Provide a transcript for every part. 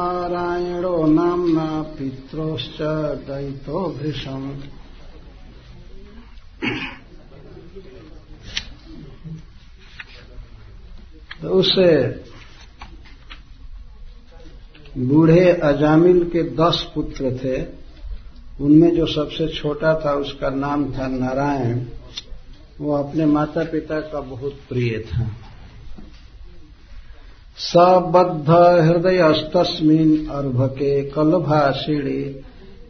नारायणो नाम्ना पित्रोश्च दयितो भृशम्। तो उसे बूढ़े अजामिल के दस पुत्र थे। उनमें जो सबसे छोटा था, उसका नाम था नारायण। वो अपने माता पिता का बहुत प्रिय था। सबद्ध हृदय अस्तस्मिन अर्भके कलभाषिणी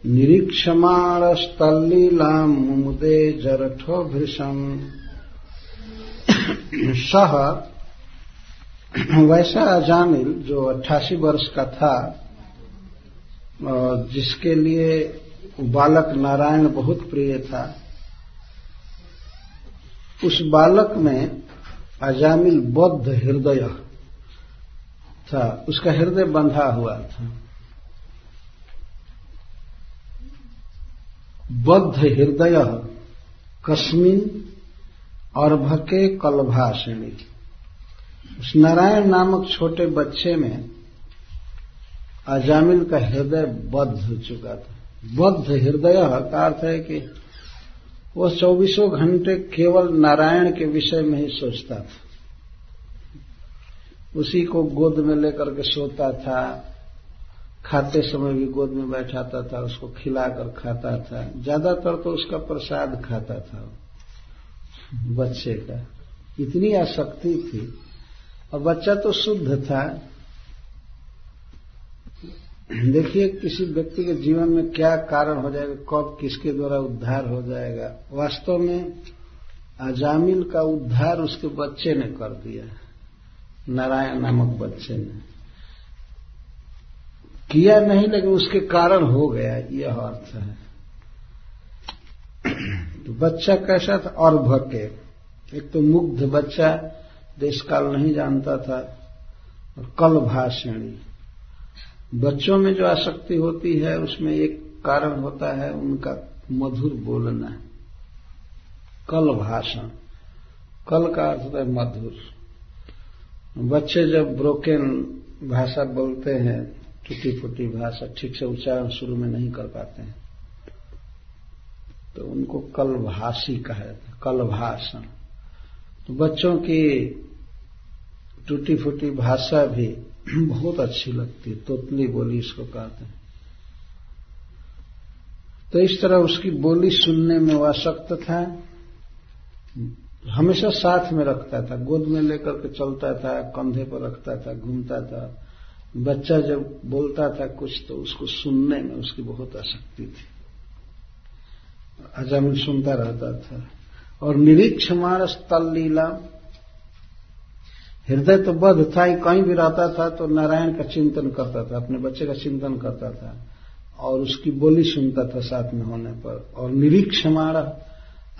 निरीक्षमाणस्तल्लीलाम मुदे जरठो भृशम सह वैसा अजामिल, जो अट्ठासी वर्ष का था जिसके लिए बालक नारायण बहुत प्रिय था, उस बालक में अजामिल बद्ध हृदय था, उसका हृदय बंधा हुआ था। बद्ध हृदय कस्मिन अर्भके कलभाषिणी। उस नारायण नामक छोटे बच्चे में अजामिल का हृदय बद्ध हो चुका था। बद्ध हृदय का अर्थ है कि वह चौबीसों घंटे केवल नारायण के विषय में ही सोचता था। उसी को गोद में लेकर के सोता था। खाते समय भी गोद में बैठाता था, उसको खिलाकर खाता था। ज़्यादातर तो उसका प्रसाद खाता था, बच्चे का। इतनी आसक्ति थी। और बच्चा तो शुद्ध था। देखिए, किसी व्यक्ति के जीवन में क्या कारण हो जाएगा, कब किसके द्वारा उद्धार हो जाएगा। वास्तव में अजामिल का उद्धार उसके बच्चे ने कर दिया। नारायण नामक बच्चे ने। किया नहीं, लेकिन उसके कारण हो गया, यह अर्थ है। तो बच्चा कैसा था? और भके एक तो मुग्ध बच्चा देश काल नहीं जानता था, और कल भाषणी बच्चों में जो आसक्ति होती है, उसमें एक कारण होता है, उनका मधुर बोलना। कल भाषण कल का अर्थ होता है मधुर। बच्चे जब ब्रोकन भाषा बोलते हैं टूटी फूटी भाषा ठीक से उच्चारण शुरू में नहीं कर पाते हैं। तो उनको कल भाषी कहा जाता है कल भाषण तो बच्चों की टूटी फूटी भाषा भी बहुत अच्छी लगती है, तोतली बोली इसको कहते हैं। तो इस तरह उसकी बोली सुनने में वह आसक्त था। हमेशा साथ में रखता था। गोद में लेकर के चलता था, कंधे पर रखता था, घूमता था। बच्चा जब बोलता था कुछ तो उसको सुनने में उसकी बहुत आसक्ति थी। अजामिल सुनता रहता था। और निरीक्ष निरीक्षमाण स्थल लीला। हृदय तो बद्ध था ही कहीं भी रहता था तो नारायण का चिंतन करता था, अपने बच्चे का चिंतन करता था। और उसकी बोली सुनता था साथ में होने पर। और निरीक्षमाण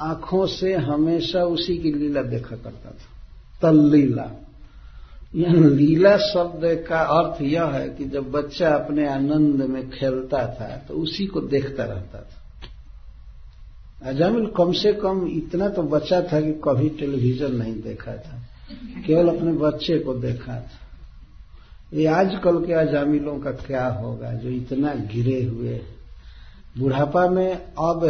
आँखों से हमेशा उसी की लीला देखा करता था। तल्लीला। यह लीला शब्द का अर्थ यह है कि जब बच्चा अपने आनंद में खेलता था तो उसी को देखता रहता था। अजामिल कम से कम इतना तो बच्चा था कि कभी टेलीविज़न नहीं देखा था, केवल अपने बच्चे को देखा था। ये आजकल के अजामिलों का क्या होगा, जो इतना गिरे हुए। बुढ़ापा में अब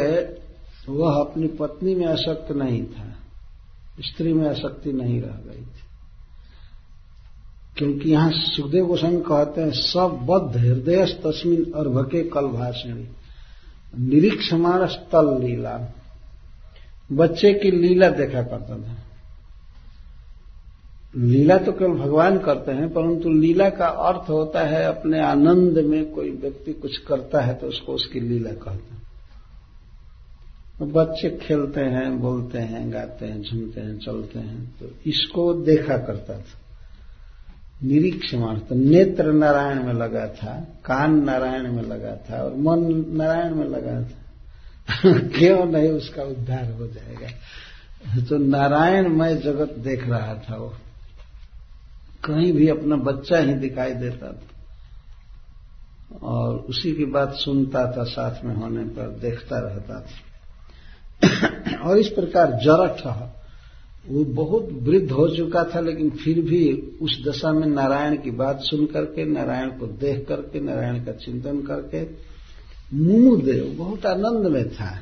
वह अपनी पत्नी में आसक्त नहीं था। स्त्री में आसक्ति नहीं रह गई थी। क्योंकि यहाँ सुखदेव गोस्वामी कहते हैं सब बद्ध हृदय तस्मिन और भके कल भाषणी निरीक्षमाण स्थल लीला। बच्चे की लीला देखा करता था। लीला तो केवल भगवान करते हैं, परंतु लीला का अर्थ होता है, अपने आनंद में कोई व्यक्ति कुछ करता है तो उसको उसकी लीला कहते हैं। तो बच्चे खेलते हैं, बोलते हैं, गाते हैं, झूमते हैं, चलते हैं तो इसको देखा करता था। निरीक्षण तो नेत्र नारायण में लगा था, कान नारायण में लगा था और मन नारायण में लगा था। क्यों नहीं उसका उद्धार हो जाएगा? तो नारायण नारायणमय जगत देख रहा था वो। कहीं भी अपना बच्चा ही दिखाई देता था। और उसी की बात सुनता था, साथ में होने पर देखता रहता था। और इस प्रकार जरठ, वो बहुत वृद्ध हो चुका था, लेकिन फिर भी उस दशा में नारायण की बात सुन करके, नारायण को देख करके, नारायण का चिंतन करके, मुमुदेव बहुत आनंद में था।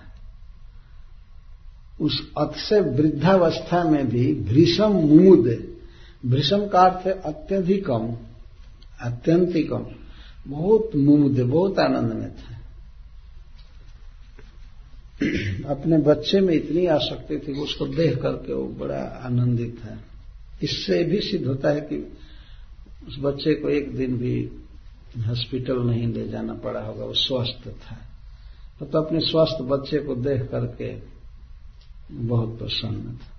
उस अतिशय वृद्धावस्था में भी भीषम मुमुदे भीषम का अर्थ है अत्यधिकम, अत्यंतिकम, बहुत मुमुदे बहुत आनंद में था। अपने बच्चे में इतनी आसक्ति थी कि उसको देख करके वो बड़ा आनंदित है। इससे भी सिद्ध होता है कि उस बच्चे को एक दिन भी हॉस्पिटल नहीं ले जाना पड़ा होगा वो स्वस्थ था। तो, तो अपने स्वस्थ बच्चे को देख करके बहुत प्रसन्न था।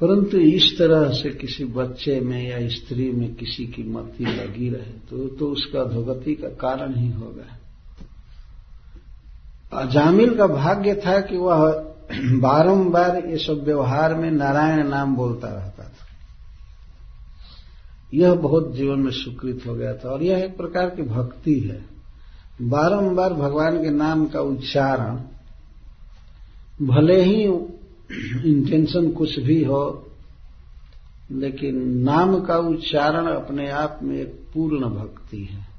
परंतु इस तरह से किसी बच्चे में या स्त्री में किसी की मति लगी रहे तो तो उसका अधोगति का कारण ही होगा। अजामिल का भाग्य था कि वह बारंबार ये सब व्यवहार में नारायण नाम बोलता रहता था। यह बहुत जीवन में स्वीकृत हो गया था और यह एक प्रकार की भक्ति है। बारंबार भगवान के नाम का उच्चारण, भले ही इंटेंशन कुछ भी हो, लेकिन नाम का उच्चारण अपने आप में एक पूर्ण भक्ति है।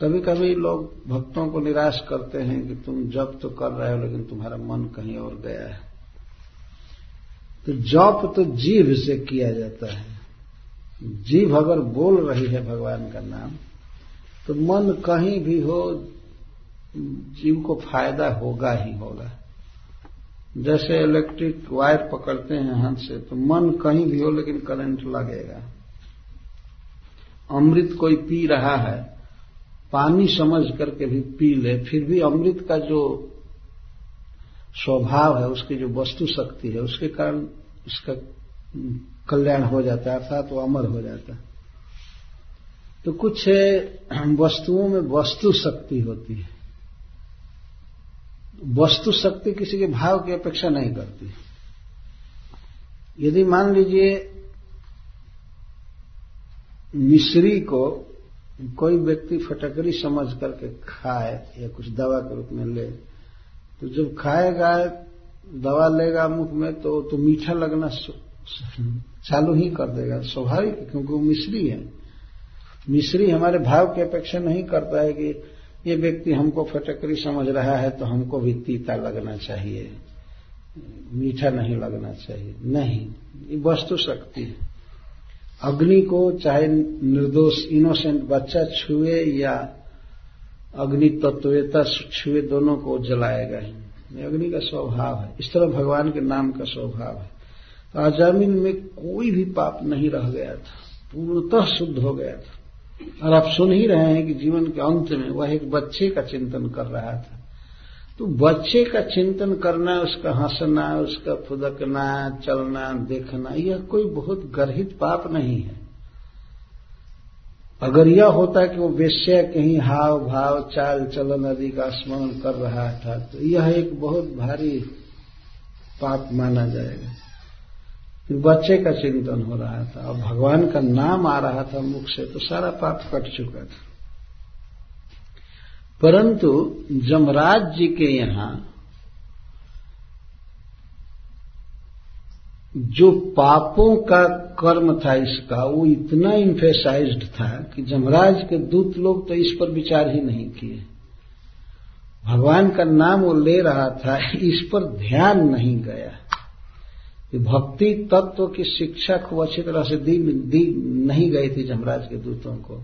कभी कभी लोग भक्तों को निराश करते हैं कि तुम जप तो कर रहे हो, लेकिन तुम्हारा मन कहीं और गया है। तो जप तो जीव से किया जाता है। जीव अगर बोल रही है भगवान का नाम तो मन कहीं भी हो, जीव को फ़ायदा होगा ही होगा। जैसे इलेक्ट्रिक वायर पकड़ते हैं हाथ से तो मन कहीं भी हो, लेकिन करंट लगेगा। अमृत कोई पी रहा है पानी समझ करके भी पी ले, फिर भी अमृत का जो स्वभाव है, उसकी जो वस्तु शक्ति है, उसके कारण उसका कल्याण हो जाता है, अर्थात वो अमर हो जाता है। तो कुछ वस्तुओं में वस्तु शक्ति होती है। वस्तु शक्ति किसी के भाव की अपेक्षा नहीं करती। यदि मान लीजिए, मिश्री को कोई व्यक्ति फटकरी समझ करके खाए या कुछ दवा के रूप में ले तो जब खाएगा, दवा लेगा मुख में तो तो मीठा लगना चालू ही कर देगा। स्वाभाविक क्योंकि वो मिश्री है। मिश्री हमारे भाव की अपेक्षा नहीं करता है कि ये व्यक्ति हमको फटकरी समझ रहा है तो हमको भी तीता लगना चाहिए। मीठा नहीं लगना चाहिए। नहीं, ये वस्तु शक्ति है। अग्नि को चाहे निर्दोष इनोसेंट बच्चा छुए या अग्नि तत्वेता छुए, दोनों को जलाएगा ही। अग्नि का स्वभाव है। इस तरह भगवान के नाम का स्वभाव है। तो आजामिन में कोई भी पाप नहीं रह गया था। पूर्णतः शुद्ध हो गया था। और आप सुन ही रहे हैं कि जीवन के अंत में वह एक बच्चे का चिंतन कर रहा था। तो बच्चे का चिंतन करना, उसका हंसना, उसका फुदकना, चलना, देखना, यह कोई बहुत गर्हित पाप नहीं है। अगर यह होता कि वो वेश्या कहीं हाव भाव चाल चलन आदि का स्मरण कर रहा था तो यह एक बहुत भारी पाप माना जाएगा। बच्चे का चिंतन हो रहा था और भगवान का नाम आ रहा था मुख से तो सारा पाप कट चुका था। परंतु जमराज जी के यहाँ जो पापों का कर्म था इसका वो इतना इन्फेसाइज्ड था कि जमराज के दूत लोग तो इस पर विचार ही नहीं किए। भगवान का नाम वो ले रहा था इस पर ध्यान नहीं गया। कि भक्ति तत्व की शिक्षा को अच्छी तरह से दी, दी नहीं गई थी जमराज के दूतों को।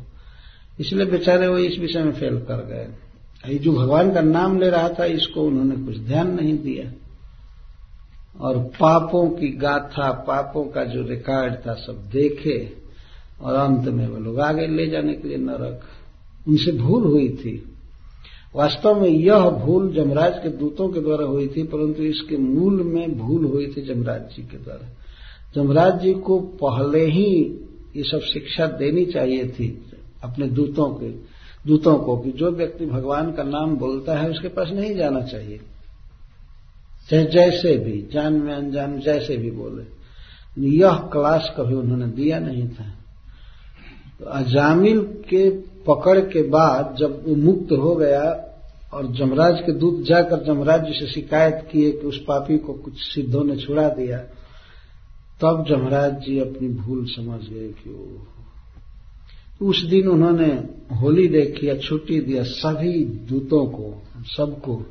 इसलिए बेचारे वो इस विषय में फेल कर गए। जो भगवान का नाम ले रहा था, इसको उन्होंने कुछ ध्यान नहीं दिया। और पापों की गाथा, पापों का जो रिकॉर्ड था, सब देखे, और अंत में वो लोग आगे ले जाने के लिए नरक। उनसे भूल हुई थी। वास्तव में यह भूल जमराज के दूतों के द्वारा हुई थी, परंतु इसके मूल में भूल हुई थी जमराज जी के द्वारा। जमराज जी को पहले ही ये सब शिक्षा देनी चाहिए थी अपने दूतों के। दूतों को कि जो व्यक्ति भगवान का नाम बोलता है, उसके पास नहीं जाना चाहिए। चाहे जैसे भी, जान में अनजान जैसे भी बोले। यह क्लास कभी उन्होंने दिया नहीं था। तो अजामिल के पकड़ के बाद जब वो मुक्त हो गया और जमराज के दूत जाकर जमराज जी से शिकायत किए कि उस पापी को कुछ सिद्धों ने छुड़ा दिया, तब जमराज जी अपनी भूल समझ गए कि वो उस दिन उन्होंने होली डे किया छुट्टी दिया, सभी दूतों को, सबको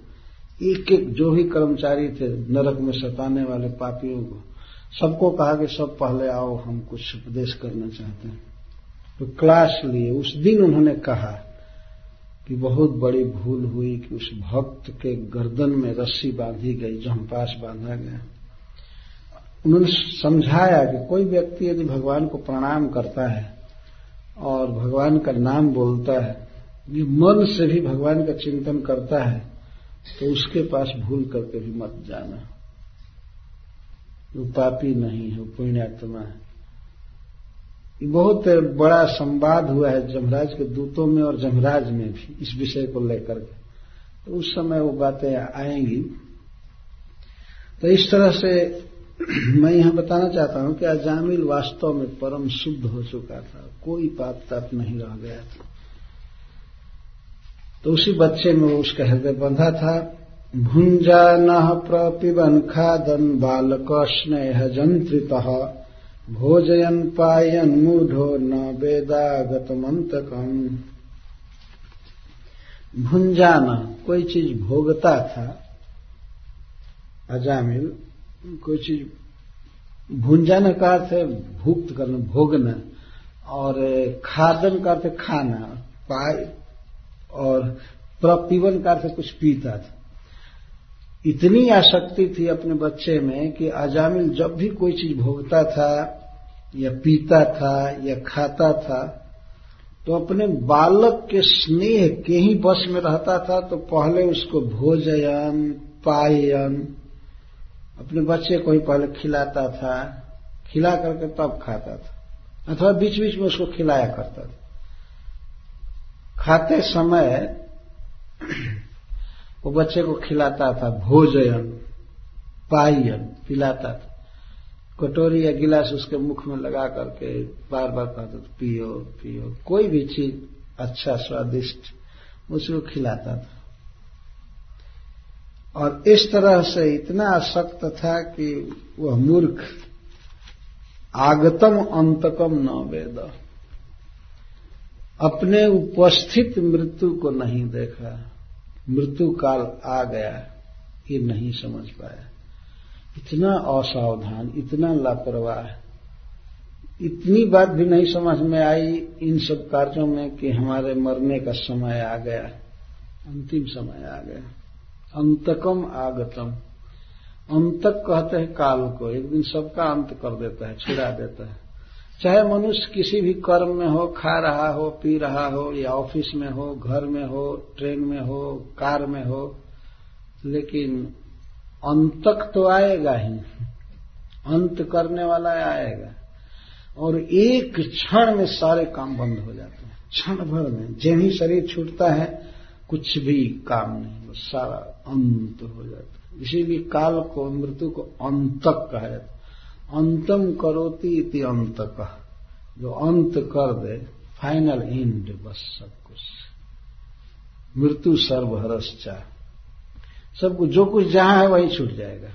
एक एक जो भी कर्मचारी थे, नरक में सताने वाले पापियों को, सबको कहा कि सब पहले आओ, हम कुछ उपदेश करना चाहते हैं। तो क्लास लिए, उस दिन उन्होंने कहा कि बहुत बड़ी भूल हुई कि उस भक्त के गर्दन में रस्सी बांधी गई जमपास बांधा गया। उन्होंने समझाया कि कोई व्यक्ति यदि भगवान को प्रणाम करता है और भगवान का नाम बोलता है। ये मन से भी भगवान का चिंतन करता है तो उसके पास भूल करके भी मत जाना। वो पापी नहीं है, वो पुण्यात्मा है। ये बहुत बड़ा संवाद हुआ है जमराज के दूतों में और जमराज में भी, इस विषय को लेकर के। तो उस समय वो बातें आएँगी। तो इस तरह से मैं यहाँ बताना चाहता हूँ कि अजामिल वास्तव में परम शुद्ध हो चुका था, कोई पाप तप नहीं रह गया था। तो उसी बच्चे में उसका हृदय बंधा था। भुंजा न प्रपिबन खादन बालक स्नेह जंत्रित भोजयन पायन मूढ़ो न वेदागत मंतकम भुंजाना कोई चीज़ भोगता था, अजामिल कोई चीज़ भुंजाना का अर्थ है भुक्त करना, भोगना, और खादन का अर्थ खाना पाय और प्रपीवन का अर्थ कुछ पीता था। इतनी आसक्ति थी अपने बच्चे में कि अजामिल जब भी कोई चीज़ भोगता था, या पीता था, या खाता था तो अपने बालक के स्नेह के ही बस में रहता था तो पहले उसको भोजयन पायन अपने बच्चे को ही पहले खिलाता था, खिला करके तब खाता था। अथवा बीच बीच में उसको खिलाया करता था। खाते समय वो बच्चे को खिलाता था, भोजन, पायन, पिलाता था। कटोरी या गिलास उसके मुख में लगा करके बार बार कहता था, पियो पियो। कोई भी चीज़ अच्छा स्वादिष्ट, उसको खिलाता था। और इस तरह से इतना आसक्त था कि वह मूर्ख आगतम अंतकम न वेद। अपने उपस्थित मृत्यु को नहीं देखा। मृत्यु काल आ गया, ये नहीं समझ पाया। इतना असावधान, इतना लापरवाह, इतनी बात भी नहीं समझ में आई इन सब कार्यों में कि हमारे मरने का समय आ गया, अंतिम समय आ गया। अंतकम आगतम। अंतक कहते हैं काल को, एक दिन सबका अंत कर देता है, छिड़ा देता है। चाहे मनुष्य किसी भी कर्म में हो, खा रहा हो, पी रहा हो, या ऑफ़िस में हो, घर में हो, ट्रेन में हो, कार में हो, लेकिन अंतक तो आएगा ही। अंत करने वाला आएगा। और एक क्षण में सारे काम बंद हो जाते हैं। क्षण भर में जब ही शरीर छूटता है, कुछ भी काम नहीं। वो सारा अंत हो जाता इसीलिए काल को मृत्यु को अंतक कहा जाता अंतम करोती इति अंत का जो अंत कर दे फाइनल एंड बस सब कुछ। मृत्यु सर्वहरस चाह सब कुछ जो कुछ जहाँ है वही छूट जाएगा।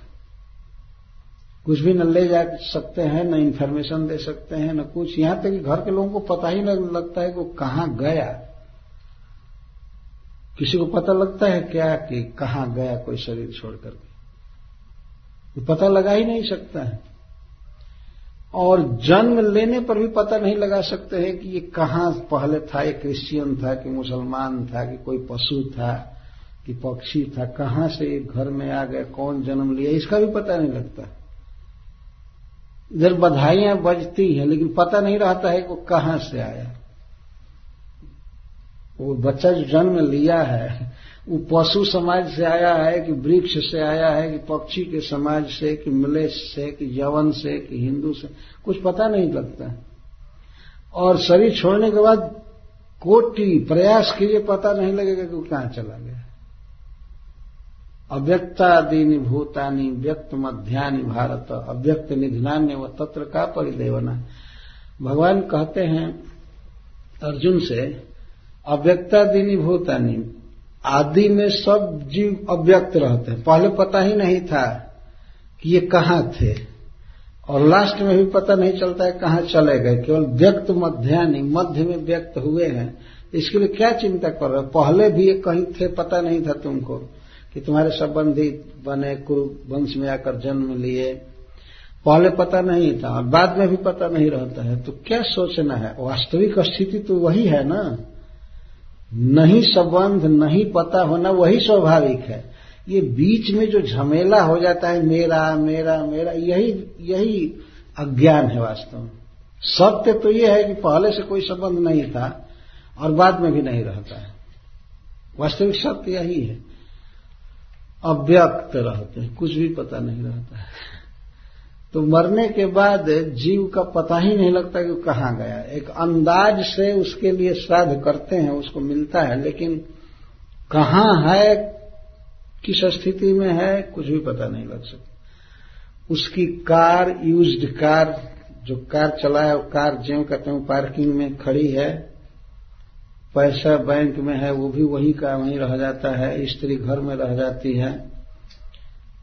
कुछ भी न ले जा सकते हैं, न इंफॉर्मेशन दे सकते हैं, न कुछ। यहाँ तक कि घर के लोगों को पता ही नहीं लगता है कि वो कहाँ गया। किसी को पता लगता है क्या कि कहाँ गया कोई शरीर छोड़कर? के पता लगा ही नहीं सकता है। और जन्म लेने पर भी पता नहीं लगा सकते हैं कि ये कहाँ पहले था, ये क्रिश्चियन था कि मुसलमान था कि कोई पशु था कि पक्षी था, कहाँ से ये घर में आ गया, कौन जन्म लिया, इसका भी पता नहीं लगता। इधर बधाइयाँ बजती हैं, लेकिन पता नहीं रहता है कि वो कहाँ से आया। वो बच्चा जो जन्म लिया है, वो पशु समाज से आया है कि वृक्ष से आया है, कि पक्षी के समाज से, कि मलेश से, कि यवन से, कि हिंदू से, कुछ पता नहीं लगता। और शरीर छोड़ने के बाद कोटि प्रयास कीजिए पता नहीं लगेगा कि वो कहाँ चला गया। अव्यक्तादीनि भूतानि व्यक्त मध्यानि भारत, अव्यक्त निधनान्य व तत्र का परिदेवना। भगवान कहते हैं अर्जुन से अव्यक्तादीनि भूतानि। आदि में सब जीव अव्यक्त रहते हैं। पहले पता ही नहीं था कि ये कहाँ थे। और लास्ट में भी पता नहीं चलता है कहाँ चले गए। केवल व्यक्त मध्यान्ह, मध्य में व्यक्त हुए हैं। इसके लिए क्या चिंता कर रहे पहले भी ये कहीं थे, पता नहीं था तुमको कि तुम्हारे संबंधी बने कुरु वंश में आकर जन्म लिए। पहले पता नहीं था और बाद में भी पता नहीं रहता है। तो क्या सोचना है? वास्तविक स्थिति तो वही है ना। नहीं संबंध, नहीं पता होना, वही स्वाभाविक है। ये बीच में जो झमेला हो जाता है, मेरा मेरा मेरा, यही यही अज्ञान है वास्तव में। सत्य तो ये है कि पहले से कोई संबंध नहीं था और बाद में भी नहीं रहता है। वास्तविक सत्य यही है। अव्यक्त रहते हैं, कुछ भी पता नहीं रहता है। तो मरने के बाद जीव का पता ही नहीं लगता कि वो कहाँ गया एक अंदाज से उसके लिए श्राद्ध करते हैं, उसको मिलता है, लेकिन कहाँ है, किस स्थिति में है, कुछ भी पता नहीं लग सकता। उसकी कार यूज्ड कार, जो कार चलाया, कार ज्यो कहते हैं पार्किंग में खड़ी है, पैसा बैंक में है, वो भी वही का वहीं रह जाता है, स्त्री घर में रह जाती है,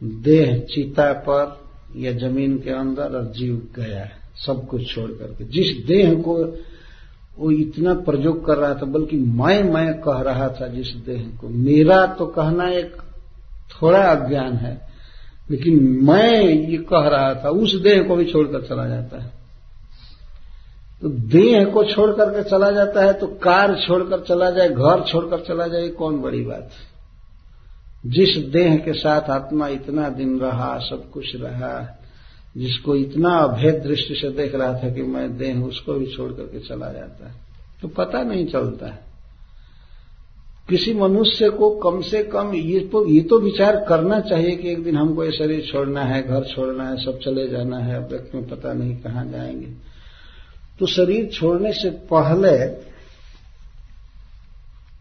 देह चिता पर या ज़मीन के अंदर और जीव गया है, सब कुछ छोड़ करके। जिस देह को वो इतना प्रयोग कर रहा था, बल्कि मैं मैं कह रहा था जिस देह को। मेरा तो कहना एक थोड़ा अज्ञान है, लेकिन मैं ये कह रहा था, उस देह को भी छोड़कर चला जाता है। तो देह को छोड़ करके चला जाता है तो कार छोड़कर चला जाए, घर छोड़कर चला जाए कौन बड़ी बात है? जिस देह के साथ आत्मा इतना दिन रहा, सब कुछ रहा, जिसको इतना अभेद दृष्टि से देख रहा था कि मैं देह उसको भी छोड़ करके चला जाता है तो पता नहीं चलता है। किसी मनुष्य को कम से कम ये तो ये तो विचार करना चाहिए कि एक दिन हमको ये शरीर छोड़ना है, घर छोड़ना है, सब चले जाना है, अब व्यक्ति में पता नहीं कहाँ जाएँगे। तो शरीर छोड़ने से पहले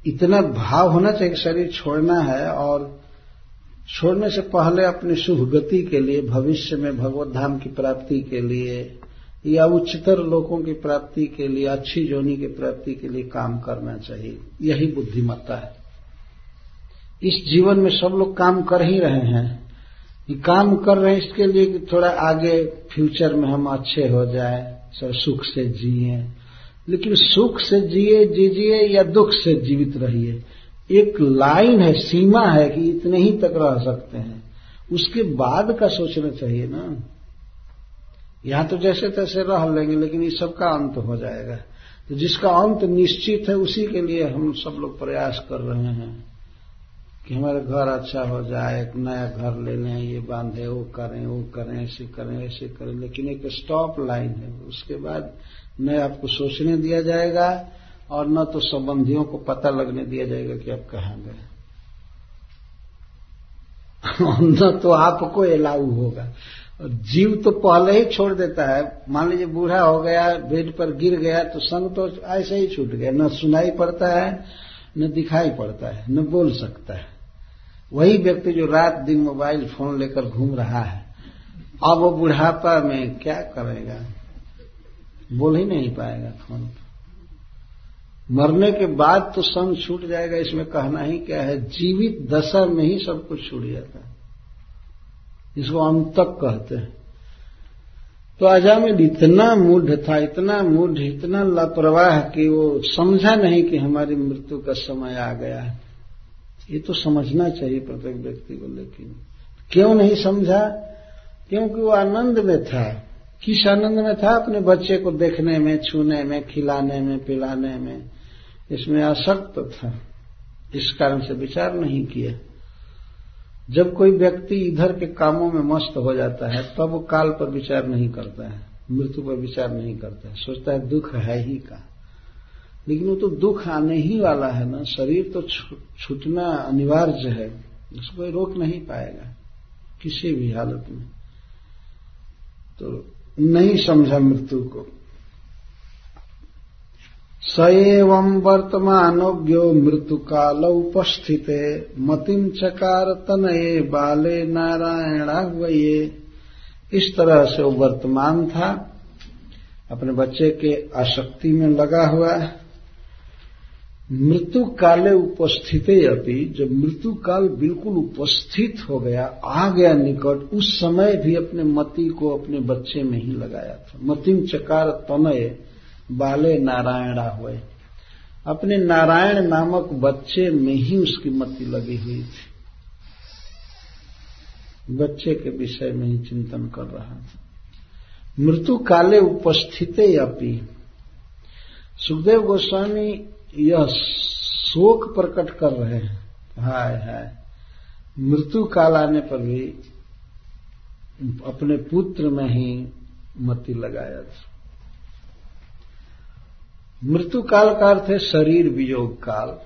इतना भाव होना चाहिए कि शरीर छोड़ना है और छोड़ने से पहले अपनी शुभ गति के लिए, भविष्य में भगवत धाम की प्राप्ति के लिए या उच्चतर लोगों की प्राप्ति के लिए, अच्छी जोनी की प्राप्ति के लिए काम करना चाहिए। यही बुद्धिमत्ता है। इस जीवन में सब लोग काम कर ही रहे हैं। ये काम कर रहे हैं इसके लिए कि थोड़ा आगे फ्यूचर में हम अच्छे हो जाए, सब सुख से जिए। लेकिन सुख से जिए, जीजिए या दुख से जीवित रहिए। एक लाइन है, सीमा है कि इतने ही तक रह सकते हैं। उसके बाद का सोचना चाहिए ना। यहाँ तो जैसे तैसे रह लेंगे, लेकिन इस सब का अंत हो जाएगा। तो जिसका अंत निश्चित है, उसी के लिए हम सब लोग प्रयास कर रहे हैं कि हमारे घर अच्छा हो जाए, एक नया घर ले लें, ये बांधे, वो करें वो करें, ऐसे करें ऐसे करें। लेकिन एक स्टॉप लाइन है। उसके बाद न आपको सोचने दिया जाएगा और न तो संबंधियों को पता लगने दिया जाएगा कि आप कहाँ गए न तो आपको अलाउ होगा। जीव तो पहले ही छोड़ देता है। मान लीजिए बूढ़ा हो गया, बेड पर गिर गया तो संग तो ऐसे ही छूट गया। न सुनाई पड़ता है, न दिखाई पड़ता है, न बोल सकता है। वही व्यक्ति जो रात दिन मोबाइल फ़ोन लेकर घूम रहा है। अब वो बुढ़ापा में क्या करेगा? बोल ही नहीं पाएगा फ़ोन मरने के बाद तो संग छूट जाएगा, इसमें कहना ही क्या है? जीवित दशा में ही सब कुछ छूट जाता है। इसको अंतक कहते हैं। तो अजामिल इतना मूढ़ था, इतना मूढ़, इतना लापरवाह कि वो समझा नहीं कि हमारी मृत्यु का समय आ गया है। ये तो समझना चाहिए प्रत्येक व्यक्ति को, लेकिन क्यों नहीं समझा? क्योंकि वो आनंद में था। किस आनंद में था अपने बच्चे को देखने में, छूने में, खिलाने में, पिलाने में? इसमें आसक्त था। इस कारण से विचार नहीं किया। जब कोई व्यक्ति इधर के कामों में मस्त हो जाता है, तब वो काल पर विचार नहीं करता है, मृत्यु पर विचार नहीं करता है। सोचता है, दुख है ही का? लेकिन वो तो दुख आने ही वाला है ना। शरीर तो छूटना अनिवार्य है। उसको रोक नहीं पाएगा, किसी भी हालत में। तो नहीं समझा मृत्यु को। स एवं वर्तमानोज्ञो मृत्यु काल उपस्थित मतिम चकार तनये बाले नारायणाह्वये। इस तरह से वो वर्तमान था, अपने बच्चे के आसक्ति में लगा हुआ मृत्यु काले उपस्थित अभी जब मृत्यु काल बिल्कुल उपस्थित हो गया आ गया निकट, उस समय भी अपने मति को अपने बच्चे में ही लगाया था। मतिम चकार तनय, बाले नारायणा हुए। अपने नारायण नामक बच्चे में ही उसकी मति लगी हुई थी। बच्चे के विषय में ही चिंतन कर रहा था। मृत्यु काले उपस्थित अपी। सुखदेव गोस्वामी यह शोक प्रकट कर रहे हैं। हाय हाय। मृत्यु काल आने पर भी अपने पुत्र में ही मति लगाया मृत्यु काल का अर्थ है शरीर वियोग काल।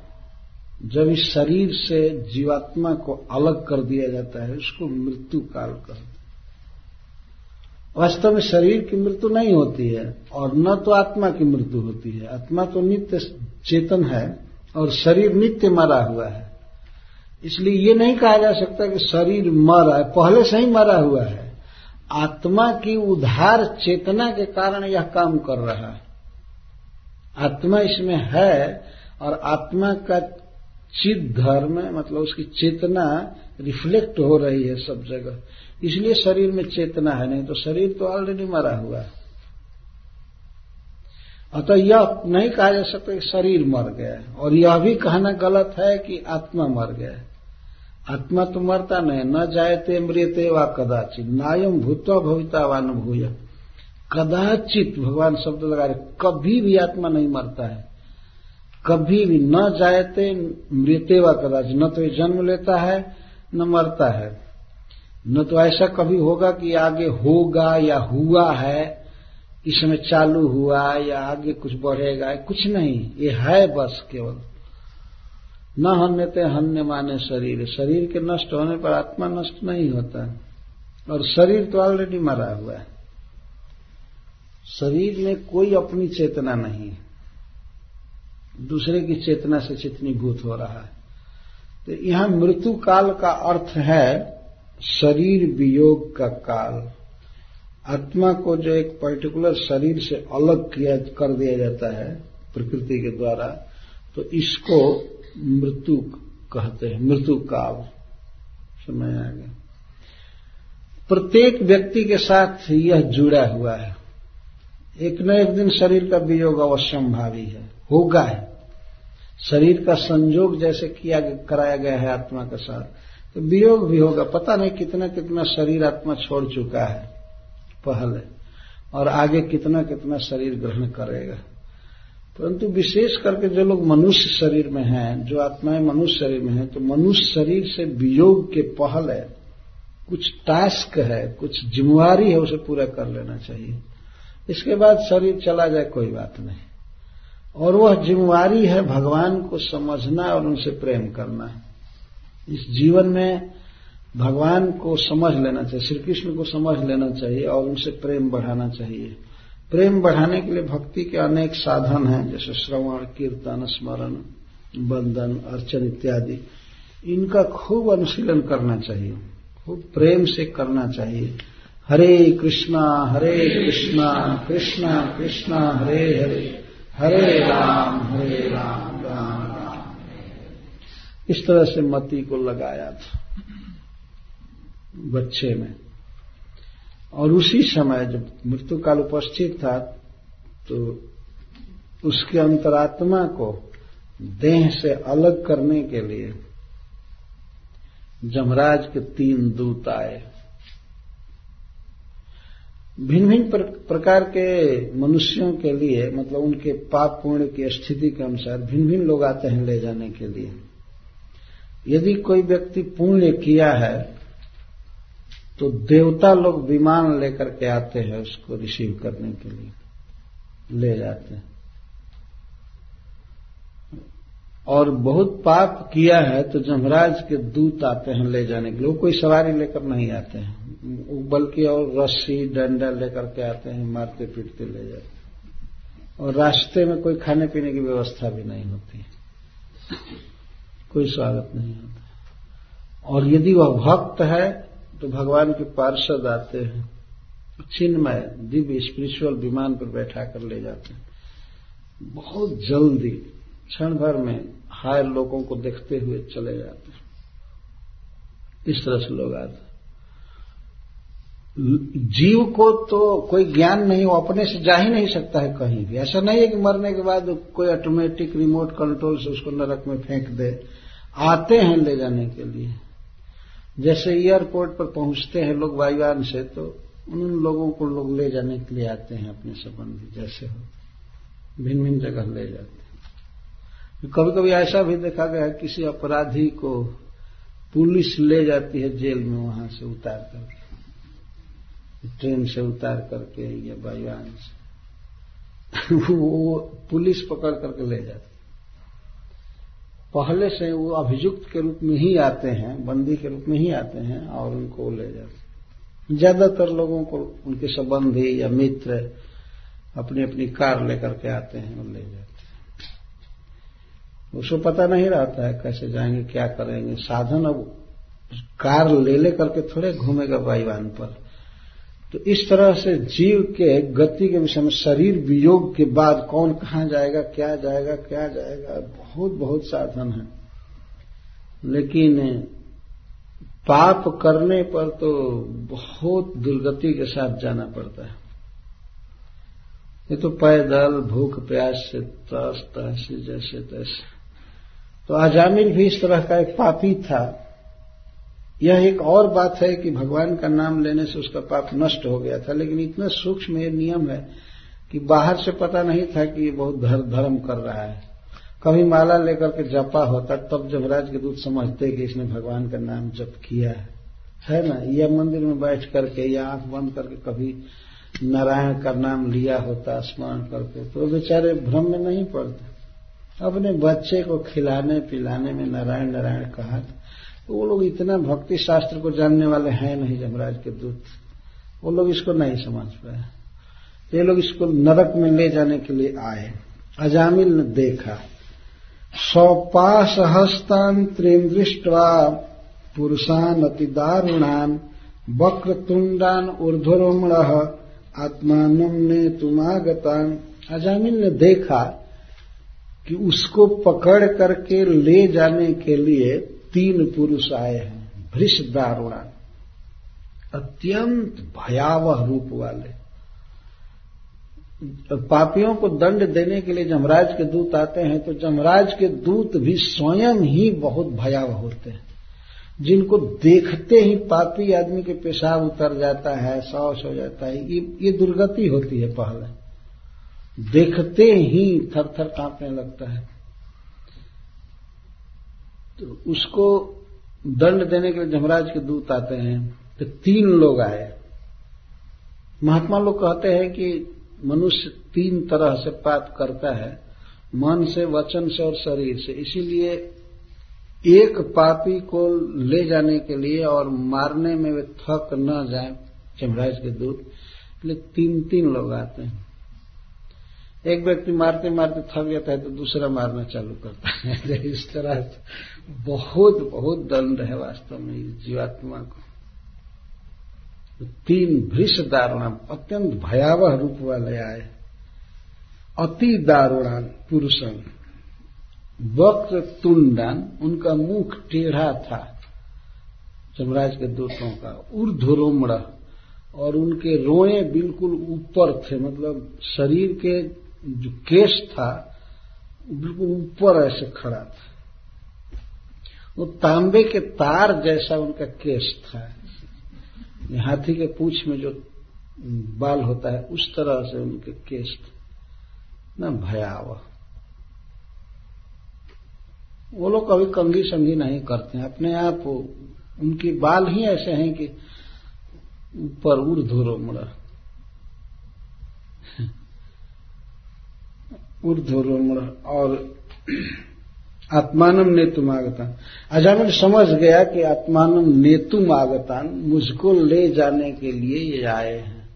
जब इस शरीर से जीवात्मा को अलग कर दिया जाता है, उसको मृत्यु काल कहते वास्तव में शरीर की मृत्यु नहीं होती है, और न तो आत्मा की मृत्यु होती है। आत्मा तो नित्य चेतन है और शरीर नित्य मरा हुआ है। इसलिए ये नहीं कहा जा सकता कि शरीर मरा है, पहले से ही मरा हुआ है। आत्मा की उधार चेतना के कारण यह काम कर रहा है। आत्मा इसमें है और आत्मा का चित धर्म मतलब उसकी चेतना रिफ्लेक्ट हो रही है सब जगह। इसलिए शरीर में चेतना है, नहीं तो शरीर तो ऑलरेडी मरा हुआ है। अतः यह नहीं कहा जा सकता कि शरीर मर गया और यह भी कहना गलत है कि आत्मा मर गया आत्मा तो मरता नहीं, न जायते मृते व कदाचित। नायम भूतवा भविता वान भूय। कदाचित भगवान शब्द लगा रहे, कभी भी आत्मा नहीं मरता है। कभी भी न जायते मृत्य व कदाचित। न तो ये जन्म लेता है, न मरता है। न तो ऐसा कभी होगा कि आगे होगा या हुआ है इसमें चालू हुआ, या आगे कुछ बढ़ेगा, कुछ नहीं। ये है बस केवल। न हन्यते हन्य माने शरीर। शरीर के नष्ट होने पर आत्मा नष्ट नहीं होता। और शरीर तो ऑलरेडी मरा हुआ है। शरीर में कोई अपनी चेतना नहीं। दूसरे की चेतना से चितनीभूत हो रहा है। तो यहाँ मृत्यु काल का अर्थ है शरीर वियोग का काल। आत्मा को जो एक पर्टिकुलर शरीर से अलग किया, कर दिया जाता है, प्रकृति के द्वारा तो इसको मृत्यु कहते हैं, मृत्यु काल समय आ गया। प्रत्येक व्यक्ति के साथ यह जुड़ा हुआ है। एक न एक दिन शरीर का वियोग अवश्यम भावी है, होगा है। शरीर का संयोग जैसे किया, कराया गया है आत्मा के साथ तो वियोग भी होगा। पता नहीं कितना कितना शरीर आत्मा छोड़ चुका है। पहले और आगे कितना कितना शरीर ग्रहण करेगा। परंतु विशेष करके जो लोग मनुष्य शरीर में हैं, जो आत्माएँ मनुष्य शरीर में हैं तो मनुष्य शरीर से वियोग के पहले कुछ टास्क है, कुछ जिम्मेवारी है, उसे पूरा कर लेना चाहिए। इसके बाद शरीर चला जाए, कोई बात नहीं। और वह जिम्मेवारी है भगवान को समझना और उनसे प्रेम करना। इस जीवन में भगवान को समझ लेना चाहिए श्री कृष्ण को समझ लेना चाहिए और उनसे प्रेम बढ़ाना चाहिए। प्रेम बढ़ाने के लिए भक्ति के अनेक साधन हैं, जैसे श्रवण, कीर्तन, स्मरण, बंधन, अर्चन इत्यादि। इनका खूब अनुशीलन करना चाहिए, खूब प्रेम से करना चाहिए। हरे कृष्णा हरे कृष्णा कृष्णा कृष्णा, हरे हरे हरे राम हरे राम राम राम। इस तरह से मती को लगाया था। बच्चे में। और उसी समय जब मृत्यु काल उपस्थित था तो उसके अंतरात्मा को देह से अलग करने के लिए जमराज के तीन दूत आए। भिन्न भिन्न प्रकार के मनुष्यों के लिए मतलब उनके पाप पुण्य की स्थिति के अनुसार भिन्न भिन्न लोग आते हैं ले जाने के लिए। यदि कोई व्यक्ति पुण्य किया है तो देवता लोग विमान लेकर के आते हैं उसको रिसीव करने के लिए। ले जाते हैं। और बहुत पाप किया है तो जमराज के दूत आते हैं ले जाने के लिए। वो कोई सवारी लेकर नहीं आते हैं। बल्कि और रस्सी, डंडा लेकर के आते हैं, मारते पीटते ले जाते हैं। और रास्ते में कोई खाने पीने की व्यवस्था भी नहीं होती कोई स्वागत नहीं होता और यदि वह भक्त है तो भगवान के पार्षद आते हैं, चिन्मय, दिव्य स्पिरिचुअल विमान पर बैठा कर ले जाते हैं। बहुत जल्दी, क्षण भर में हायर लोगों को देखते हुए चले जाते हैं। इस तरह से लोग आते जीव को तो कोई ज्ञान नहीं, वो अपने से जा ही नहीं सकता है कहीं भी। ऐसा नहीं है कि मरने के बाद कोई ऑटोमेटिक रिमोट कंट्रोल से उसको नरक में फेंक दे। आते हैं ले जाने के लिए। जैसे एयरपोर्ट पर पहुँचते हैं लोग वायुयान से तो उन लोगों को लोग ले जाने के लिए आते हैं अपने संबंधी जैसे हो। भिन्न भिन्न जगह ले जाते हैं। कभी कभी ऐसा भी देखा गया है, किसी अपराधी को पुलिस ले जाती है जेल में, वहाँ से उतार करके। ट्रेन से उतार करके या वायुयान से। वो पुलिस पकड़ करके ले जाती पहले से वो अभियुक्त के रूप में ही आते हैं, बंदी के रूप में ही आते हैं और उनको ले जाते ज़्यादातर लोगों को उनके संबंधी या मित्र अपनी अपनी कार लेकर के आते हैं और ले जाते हैं। उसको पता नहीं रहता है कैसे जाएँगे, क्या करेंगे। साधन अब कार ले लेकर करके थोड़े घूमेगा वायुवान पर। तो इस तरह से जीव के गति के विषय में, शरीर वियोग के बाद कौन कहाँ जाएगा, क्या जाएगा क्या जाएगा, बहुत बहुत साधन है। लेकिन पाप करने पर तो बहुत दुर्गति के साथ जाना पड़ता है। ये तो पैदल, भूख, प्यास से तस, तहसे जैसे तैसे तो आजामिल भी इस तरह का एक पापी था। यह एक और बात है कि भगवान का नाम लेने से उसका पाप नष्ट हो गया था, लेकिन इतना सूक्ष्म ये नियम है कि बाहर से पता नहीं था कि ये बहुत धर्म कर रहा है। कभी माला लेकर के जपा होता, तब जमराज के दूत समझते कि इसने भगवान का नाम जप किया है। है ना? या मंदिर में बैठ करके या आँख बंद करके कभी नारायण का नाम लिया होता, स्मरण करके तो बेचारे भ्रम में नहीं पड़ते। अपने बच्चे को खिलाने पिलाने में नारायण नारायण कहा तो वो लोग इतना भक्ति शास्त्र को जानने वाले हैं नहीं जमराज के दूत। वो लोग इसको नहीं समझ पाए। ये लोग इसको नरक में ले जाने के लिए आए। अजामिल ने देखा सौपास हस्तान त्रेम दृष्टवा पुरुषान अति दारुणान वक्र तुंडान ऊर्धरोमण आत्मान ने तुमागतान अजामिल ने देखा कि उसको पकड़ करके ले जाने के लिए तीन पुरुष आए हैं भृष दारुणा अत्यंत भयावह रूप वाले। पापियों को दंड देने के लिए जमराज के दूत आते हैं तो जमराज के दूत भी स्वयं ही बहुत भयावह होते हैं। जिनको देखते ही पापी आदमी के पेशाब उतर जाता है सौस हो जाता है, ये ये दुर्गति होती है पहले। देखते ही थर थर कांपने लगता है। तो उसको दंड देने के लिए जमराज के दूत आते हैं तो तीन लोग आए। महात्मा लोग कहते हैं कि मनुष्य तीन तरह से पाप करता है, मन से, वचन से और शरीर से। इसीलिए एक पापी को ले जाने के लिए और मारने में वे थक न जाए जमराज के दूत। इसलिए तीन तीन लोग आते हैं। एक व्यक्ति मारते मारते थक जाता है तो दूसरा मारना चालू करता है। इस तरह बहुत बहुत दंड है वास्तव में इस जीवात्मा को। तो तीन भृष दारुणा अत्यंत भयावह रूप वाले आए। अति दारुणान पुरुषन वक्र तुंडान, उनका मुख टेढ़ा था। जमराज के दूतों का ऊर्ध्वरोमण और उनके रोए बिल्कुल ऊपर थे मतलब शरीर के जो केस था बिल्कुल ऊपर ऐसे खड़ा था। वो तांबे के तार जैसा उनका केस था। हाथी के पूछ में जो बाल होता है, उस तरह से उनके केस थे। न भयावह। वो लोग कभी कंगी संगी नहीं करते हैं। अपने आप उनके बाल ही ऐसे हैं कि ऊपर ऊर्धुरो मुड़ा ऊर्ध्वरोमण और आत्मानम नेतुम आगतान। अजामिल समझ गया कि आत्मानम नेतुम आगतान, मुझको ले जाने के लिए ये आए हैं।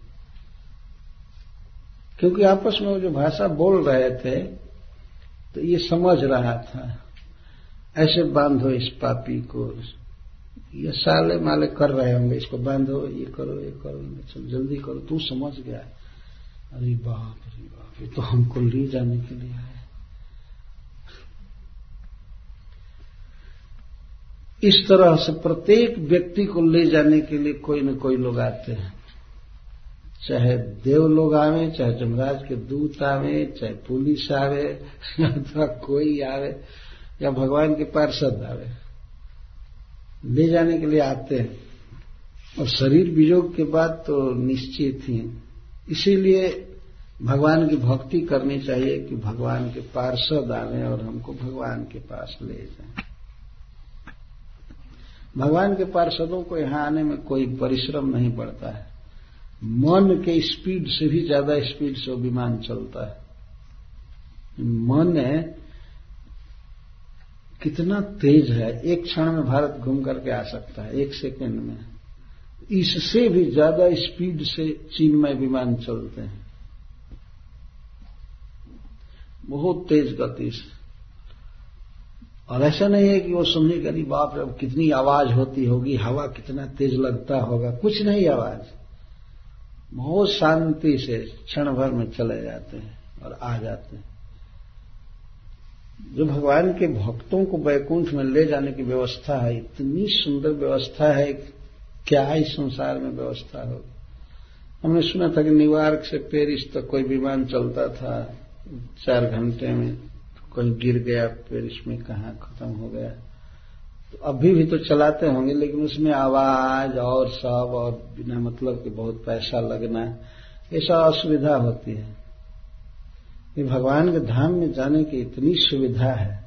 क्योंकि आपस में वो जो भाषा बोल रहे थे तो ये समझ रहा था। ऐसे बांधो इस पापी को। ये साले माले कर रहे होंगे, इसको बांधो, ये करो ये करो जल्दी करो। तू समझ गया। अरे बाप अरे बाप, ये तो हमको ले जाने के लिए आया इस तरह से प्रत्येक व्यक्ति को ले जाने के लिए कोई न कोई लोग आते हैं। चाहे देव लोग आवे, चाहे जमराज के दूत आवे, चाहे पुलिस आवे अथवा तो कोई आवे, या भगवान के पार्षद आवे। ले जाने के लिए आते हैं। और शरीर वियोग के बाद तो निश्चित ही। इसीलिए भगवान की भक्ति करनी चाहिए कि भगवान के पार्षद आवे और हमको भगवान के पास ले जाए। भगवान के पार्षदों को यहाँ आने में कोई परिश्रम नहीं पड़ता है। मन के स्पीड से भी ज़्यादा स्पीड से विमान चलता है। मन कितना तेज है, एक क्षण में भारत घूम करके आ सकता है, एक सेकंड में। इससे भी ज़्यादा स्पीड से चीन में विमान चलते हैं। बहुत तेज गति से। और ऐसा नहीं है कि वो समझेगा नहीं बाप रे कितनी आवाज़ होती होगी, हवा कितना तेज लगता होगा, कुछ नहीं आवाज़। बहुत शांति से क्षण भर में चले जाते हैं और आ जाते हैं। जो भगवान के भक्तों को बैकुंठ में ले जाने की व्यवस्था है, इतनी सुंदर व्यवस्था है क्या इस संसार में व्यवस्था हो। हमने सुना था कि न्यूयॉर्क से पेरिस तक कोई विमान चलता था चार घंटे में कहीं गिर गया, पेरिस में कहा खत्म हो गया। तो अभी भी तो चलाते होंगे, लेकिन उसमें आवाज़ और सब और बिना मतलब के बहुत पैसा लगना, ऐसा असुविधा होती है। ये भगवान के धाम में जाने की इतनी सुविधा है।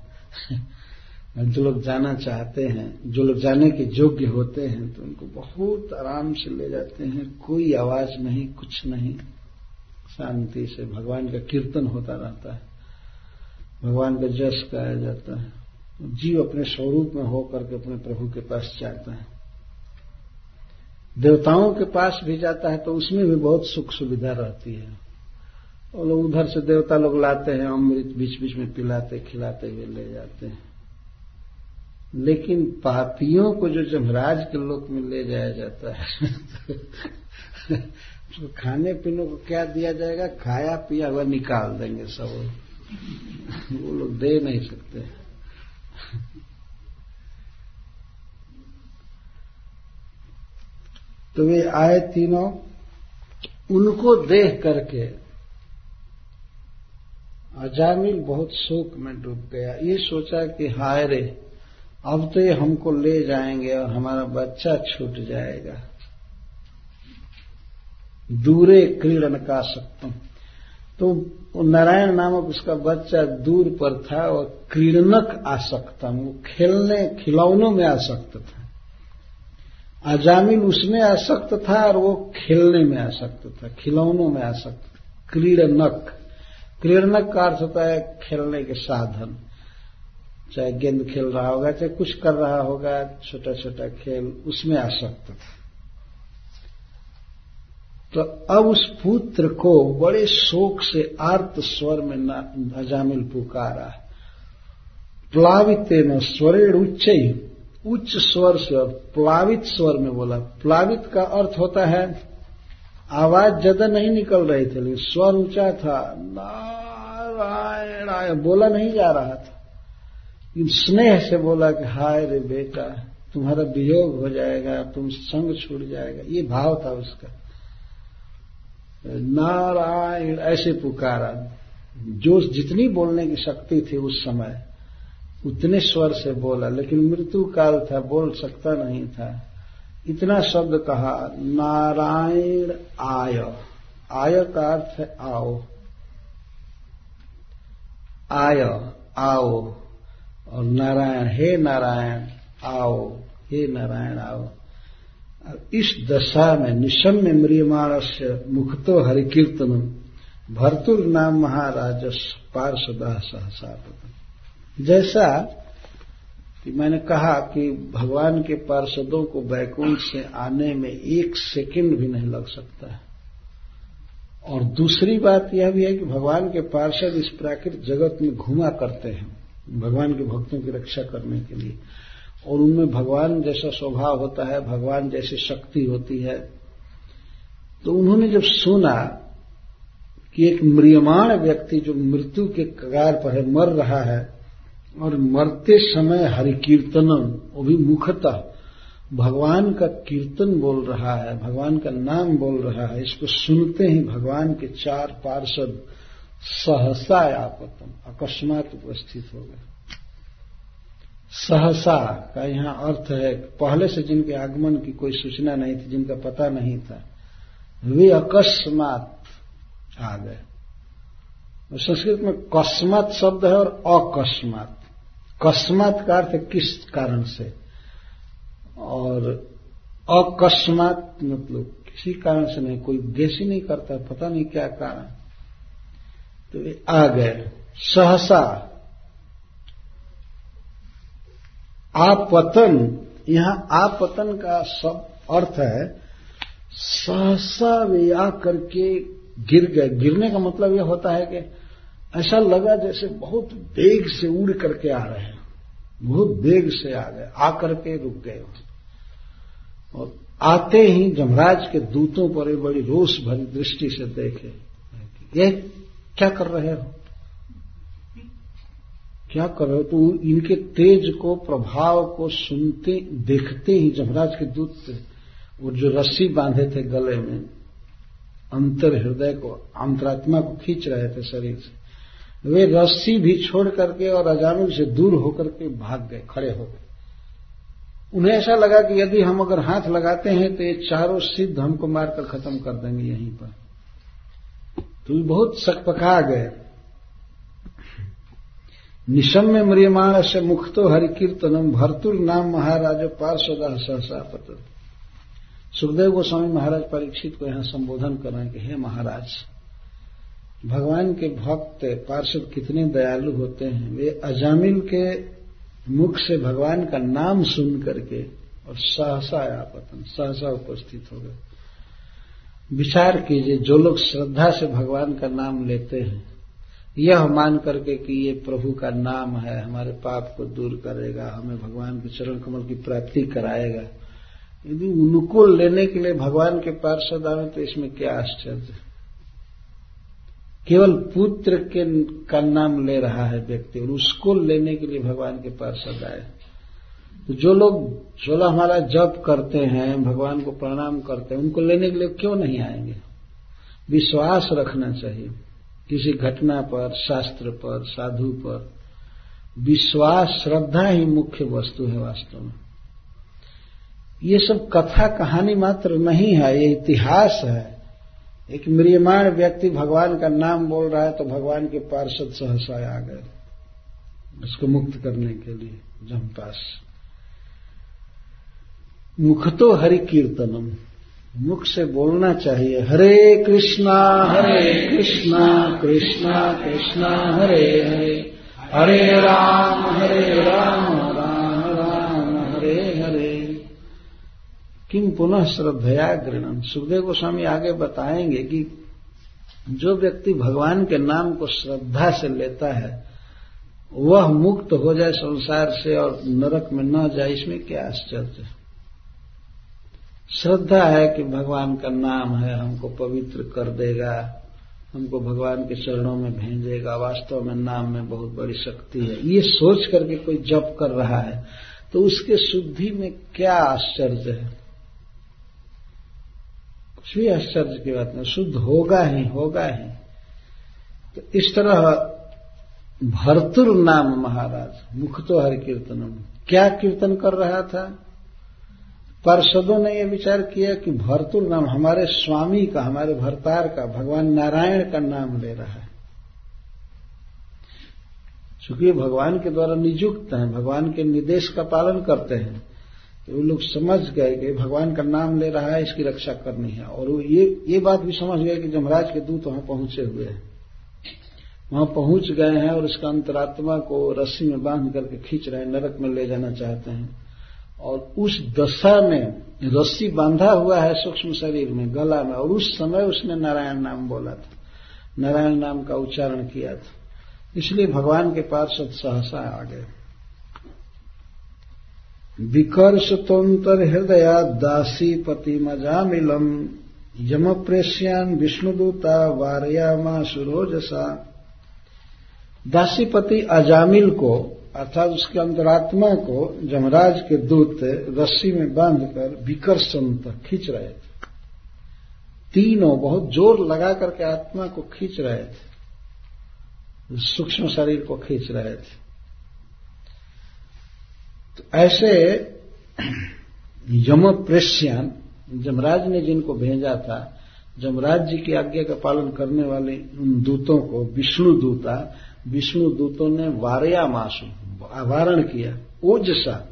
जो लोग जाना चाहते हैं, जो लोग जाने के योग्य होते हैं तो उनको बहुत आराम से ले जाते हैं। कोई आवाज़ नहीं, कुछ नहीं। शांति से भगवान का कीर्तन होता रहता है। भगवान का जस गाया जाता है। जीव अपने स्वरूप में होकर के अपने प्रभु के पास जाता है। देवताओं के पास भी जाता है तो उसमें भी बहुत सुख सुविधा रहती है। और लोग उधर से देवता लोग लाते हैं, अमृत बीच बीच में पिलाते, खिलाते हुए ले जाते हैं। लेकिन पापियों को जो जमराज के लोक में ले जाया जाता है तो खाने पीने को क्या दिया जाएगा? खाया, पिया हुआ निकाल देंगे सब। वो लोग दे नहीं सकते। तो वे आए तीनों, उनको देख करके अजामिल बहुत शोक में डूब गया। ये सोचा कि हाय रे अब तो ये हमको ले जाएँगे और हमारा बच्चा छूट जाएगा। दूरे क्रीड़न का सकता तो नारायण नामक उसका बच्चा दूर पर था और क्रीड़नक आसक्तम। वो खेलने, खिलौनों में आसक्त था। अजामिल उसमें आसक्त था और वो खेलने में आसक्त था, खिलौनों में आसक्त क्रीड़नक। क्रीड़नक का अर्थ होता है खेलने के साधन। चाहे गेंद खेल रहा होगा, चाहे कुछ कर रहा होगा छोटा छोटा खेल, उसमें आसक्त था। तो अब उस पुत्र को बड़े शोक से आर्त स्वर में अजामिल पुकारा। प्लावित न स्वरेण उच्च ही उच्च स्वर से और प्लावित स्वर में बोला, प्लावित का अर्थ होता है, आवाज़ ज़्यादा नहीं निकल रही थी, लेकिन स्वर ऊँचा था, नारायण बोला नहीं जा रहा था। स्नेह से बोला कि हाय रे बेटा, तुम्हारा वियोग हो जाएगा, तुम संग छूट जाएगा। ये भाव था उसका। नारायण ऐसे पुकारा जो जितनी बोलने की शक्ति थी उस समय, उतने स्वर से बोला, लेकिन मृत्यु काल था, बोल सकता नहीं था। इतना शब्द कहा, नारायण आय। आय का अर्थ है आओ। आय, आओ। और नारायण, हे नारायण, आओ, हे नारायण, आओ। इस दशा में निशम्य म्रियमाण से मुखतो हरिकीर्तन भरतुर नाम महाराज पार्षदा सहसा जैसा कि मैंने कहा कि भगवान के पार्षदों को बैकुंठ से आने में एक सेकंड भी नहीं लग सकता है। और दूसरी बात यह भी है कि भगवान के पार्षद इस प्राकृतिक जगत में घुमा करते हैं। भगवान के भक्तों की रक्षा करने के लिए। और उनमें भगवान जैसा स्वभाव होता है, भगवान जैसी शक्ति होती है। तो उन्होंने जब सुना कि एक म्रियमाण व्यक्ति जो मृत्यु के कगार पर है, मर रहा है, और मरते समय हरि कीर्तनम वो भी मुखतः भगवान का कीर्तन बोल रहा है, भगवान का नाम बोल रहा है, इसको सुनते ही भगवान के चार पार्षद सहसा आपतम अकस्मात उपस्थित हो गए सहसा का यहाँ अर्थ है, पहले से जिनके आगमन की कोई सूचना नहीं थी, जिनका पता नहीं था, वे अकस्मात आ गए। संस्कृत में कस्मात शब्द है और अकस्मात। कस्मात का अर्थ किस कारण से? और अकस्मात मतलब किसी कारण से नहीं, कोई गेस नहीं करता, पता नहीं क्या कारण। तो वे आ गए सहसा आपतन यहाँ आपतन का सब अर्थ है, सहसा वे आ करके गिर गए। गिरने का मतलब यह होता है कि ऐसा लगा जैसे बहुत वेग से उड़ करके आ रहे हैं। बहुत वेग से आ गए, आकर के रुक गए और आते ही जमराज के दूतों पर बड़ी रोष भरी दृष्टि से देखे। ये क्या कर रहे हो? क्या कर रहे हो? तो इनके तेज को, प्रभाव को सुनते, देखते ही जमराज के दूत वो जो रस्सी बांधे थे गले में, अंतर हृदय को अंतरात्मा को खींच रहे थे शरीर से, वे रस्सी भी छोड़ करके और अजामिल से दूर होकर के भाग गए, खड़े हो गए। उन्हें ऐसा लगा कि यदि हम अगर हाथ लगाते हैं तो ये चारों सिद्ध हमको मारकर खत्म कर देंगे यहीं पर। तो बहुत सकपका गए निशम्य म्रियमाण से मुक्तो हरिकीर्तनम भरतुर नाम महाराज पार्षद सहसा पत्र सुखदेव गोस्वामी महाराज परीक्षित को यहाँ संबोधन कर रहे हैं कि हे महाराज, भगवान के भक्त पार्षद कितने दयालु होते हैं। वे अजामिल के मुख से भगवान का नाम सुन करके और सहसा आपतन सहसा उपस्थित हो गए। विचार कीजिए, जो लोग श्रद्धा से भगवान का नाम लेते हैं, यह मान करके कि ये प्रभु का नाम है, हमारे पाप को दूर करेगा, हमें भगवान के चरण कमल की प्राप्ति कराएगा। यदि उनको लेने के लिए भगवान के पार्षद आवे तो इसमें क्या आश्चर्य? केवल पुत्र के, का नाम ले रहा है व्यक्ति और उसको लेने के लिए भगवान के पार्षद आए। तो जो लोग, जो हमारा जप करते हैं, भगवान को प्रणाम करते हैं, उनको लेने के लिए क्यों नहीं आएँगे? विश्वास रखना चाहिए। किसी घटना पर, शास्त्र पर, साधु पर। विश्वास, श्रद्धा ही मुख्य वस्तु है वास्तव में। ये सब कथा कहानी मात्र नहीं है, ये इतिहास है। एक म्रियमाण व्यक्ति भगवान का नाम बोल रहा है तो भगवान के पार्षद सहसा आ गए, उसको मुक्त करने के लिए जमपास मुख तो हरि कीर्तनम मुख से बोलना चाहिए, हरे कृष्णा हरे कृष्णा कृष्णा कृष्णा, हरे हरे। हरे राम हरे राम राम राम, हरे हरे। किम पुनः श्रद्धया गृणम सुखदेव गोस्वामी आगे बताएँगे कि जो व्यक्ति भगवान के नाम को श्रद्धा से लेता है, वह मुक्त हो जाए संसार से और नरक में न जाए, इसमें क्या आश्चर्य? है श्रद्धा है कि भगवान का नाम है, हमको पवित्र कर देगा, हमको भगवान के चरणों में भेजेगा, वास्तव में नाम में बहुत बड़ी शक्ति है। ये सोच करके कोई जप कर रहा है तो उसके शुद्धि में क्या आश्चर्य है? कुछ भी आश्चर्य की बात नहीं, शुद्ध होगा ही होगा ही। तो इस तरह भरतुर नाम महाराज, मुख तो हरि कीर्तनम। क्या कीर्तन कर रहा था? पार्षदों ने यह विचार किया कि भरतुल नाम हमारे स्वामी का, हमारे भरतार का, भगवान नारायण का नाम ले रहा है। चूँकि भगवान के द्वारा नियुक्त हैं, भगवान के निर्देश का पालन करते हैं तो वो लोग समझ गए कि भगवान का नाम ले रहा है, इसकी रक्षा करनी है। और वो ये ये बात भी समझ गए कि जमराज के दूत वहाँ पहुँचे हुए हैं। वहाँ पहुँच गए हैं और इसका अंतरात्मा को रस्सी में बाँध करके खींच रहे हैं, नरक में ले जाना चाहते हैं। और उस दशा में रस्सी बांधा हुआ है सूक्ष्म शरीर में, गला में, और उस समय उसने नारायण नाम बोला था। नारायण नाम का उच्चारण किया था। इसलिए भगवान के पार्षद सहसा आ गए। विकर्ष तोन्तर हृदया दासी पति मजामिलम, यम प्रेश्यान विष्णुदूता वारयामा सुरोजसा। दासीपति अजामिल को अर्थात उसके अंतरात्मा को जमराज के दूत रस्सी में बांधकर विकर्षण तक खींच रहे थे। तीनों बहुत ज़ोर लगा करके आत्मा को खींच रहे थे। सूक्ष्म शरीर को खींच रहे थे। तो ऐसे यम प्रेष्यान जमराज ने जिनको भेजा था, जमराज जी की आज्ञा का पालन करने वाले उन दूतों को, विष्णु दूता, विष्णु दूतों ने वारया मासु वारण किया, ओजसा।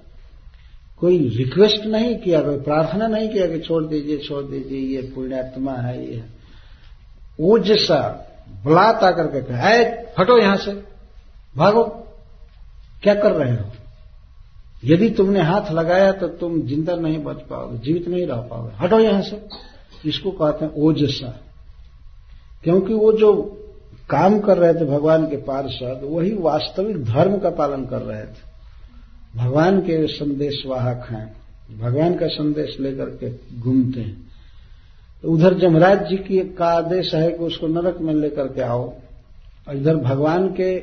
कोई रिक्वेस्ट नहीं किया, कोई प्रार्थना नहीं किया कि छोड़ दीजिए छोड़ दीजिए, ये पुण्यात्मा है, ये ओजसा, बुलाता करके कहा है हटो यहाँ से, भागो। क्या कर रहे हो? यदि तुमने हाथ लगाया तो तुम ज़िंदा नहीं बच पाओगे, जीवित नहीं रह पाओगे। हटो यहाँ से। इसको कहते हैं ओजसा। क्योंकि वो जो काम कर रहे थे भगवान के पार्षद, वही वास्तविक धर्म का पालन कर रहे थे। भगवान के संदेश वाहक हैं। भगवान का संदेश लेकर के घूमते हैं। तो उधर जमराज जी की का आदेश है कि उसको नरक में लेकर के आओ। और इधर भगवान के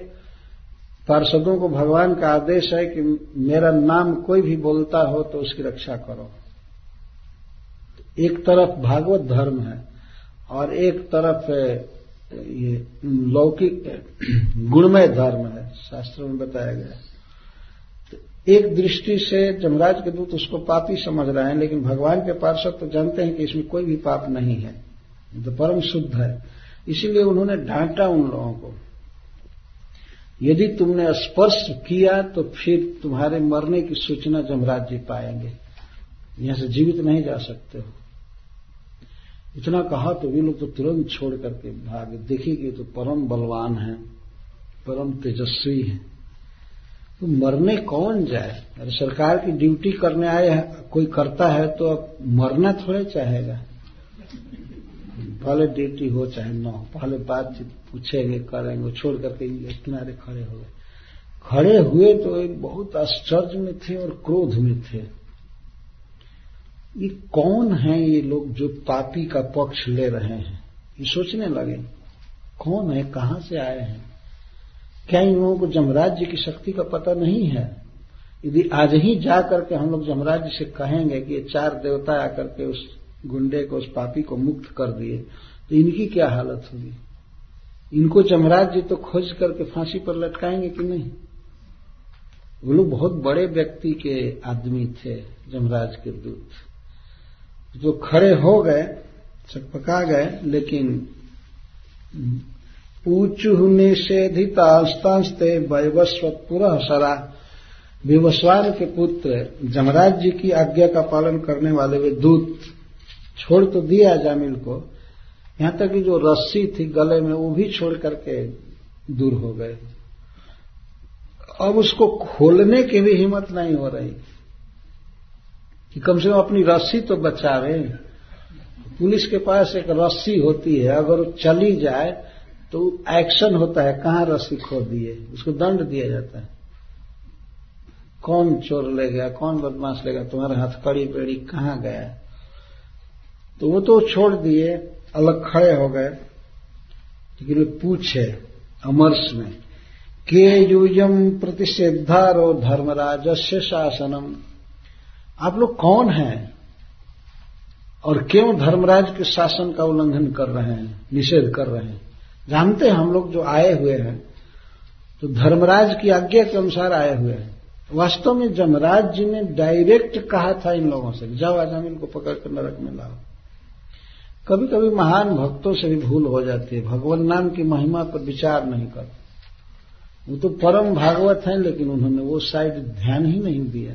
पार्षदों को भगवान का आदेश है कि मेरा नाम कोई भी बोलता हो तो उसकी रक्षा करो। एक तरफ़ भागवत धर्म है और एक तरफ़ ये लौकिक गुणमय धर्म है, शास्त्र में बताया गया तो एक दृष्टि से जमराज के दूत उसको पापी समझ रहे हैं, लेकिन भगवान के पार्षद तो जानते हैं कि इसमें कोई भी पाप नहीं है। तो परम शुद्ध है। इसीलिए उन्होंने डांटा उन लोगों को। यदि तुमने स्पर्श किया तो फिर तुम्हारे मरने की सूचना जमराज जी पाएँगे। यहाँ से जीवित नहीं जा सकते हो। इतना कहा तो वे लोग तो तुरंत छोड़ करके भागे। देखिए कि तो परम बलवान है, परम तेजस्वी है। तो मरने कौन जाए? अरे सरकार की ड्यूटी करने आए कोई करता है तो अब मरना थोड़े चाहेगा। पहले ड्यूटी हो चाहे न हो, पहले बातचीत पूछेंगे, करेंगे छोड़ करके किनारे खड़े हो गए। खड़े हुए तो एक बहुत आश्चर्य में थे और क्रोध में थे। ये कौन है ये लोग जो पापी का पक्ष ले रहे हैं? ये सोचने लगे, कौन है, कहाँ से आए हैं? क्या इन लोगों को जमराज जी की शक्ति का पता नहीं है? यदि आज ही जा करके हम लोग जमराज से कहेंगे कि ये चार देवता आकर के उस गुंडे को, उस पापी को मुक्त कर दिए तो इनकी क्या हालत होगी? इनको जमराज जी तो खोज करके फांसी पर लटकाएँगे कि नहीं? वो लोग बहुत बड़े व्यक्ति के आदमी थे, जमराज के दूत। जो खड़े हो गए, चकपका गए, लेकिन ऊंचु निषेधितास्तांस्ते वैवस्वपुर सरा विवस्वान के पुत्र जमराज जी की आज्ञा का पालन करने वाले वे दूत, छोड़ तो दिया जामिल को। यहाँ तक कि जो रस्सी थी गले में, वो भी छोड़ करके दूर हो गए। अब उसको खोलने की भी हिम्मत नहीं हो रही। कि कम से कम अपनी रस्सी तो बचावे पुलिस के पास एक रस्सी होती है, अगर वो चली जाए तो एक्शन होता है, कहाँ रस्सी खो दिए उसको दंड दिया जाता है। कौन चोर ले गया कौन बदमाश ले गया तुम्हारे हाथ कड़ी पेड़ी कहाँ गया? तो वो तो छोड़ दिए, अलग खड़े हो गए। लेकिन पूछे अमर्ष में के यूयम प्रतिषेधारो धर्मराजस्य शासनम? आप लोग कौन हैं? और क्यों धर्मराज के शासन का उल्लंघन कर रहे हैं, निषेध कर रहे हैं? जानते हैं हम लोग जो आए हुए हैं तो धर्मराज की आज्ञा के अनुसार आए हुए हैं। वास्तव में जमराज जी ने डायरेक्ट कहा था इन लोगों से, जाओ आज हम इनको पकड़ कर नरक में लाओ। कभी कभी महान भक्तों से भी भूल हो जाती है, भगवान नाम की महिमा पर विचार नहीं करते। वो तो परम भागवत हैं, लेकिन उन्होंने वो साइड ध्यान ही नहीं दिया।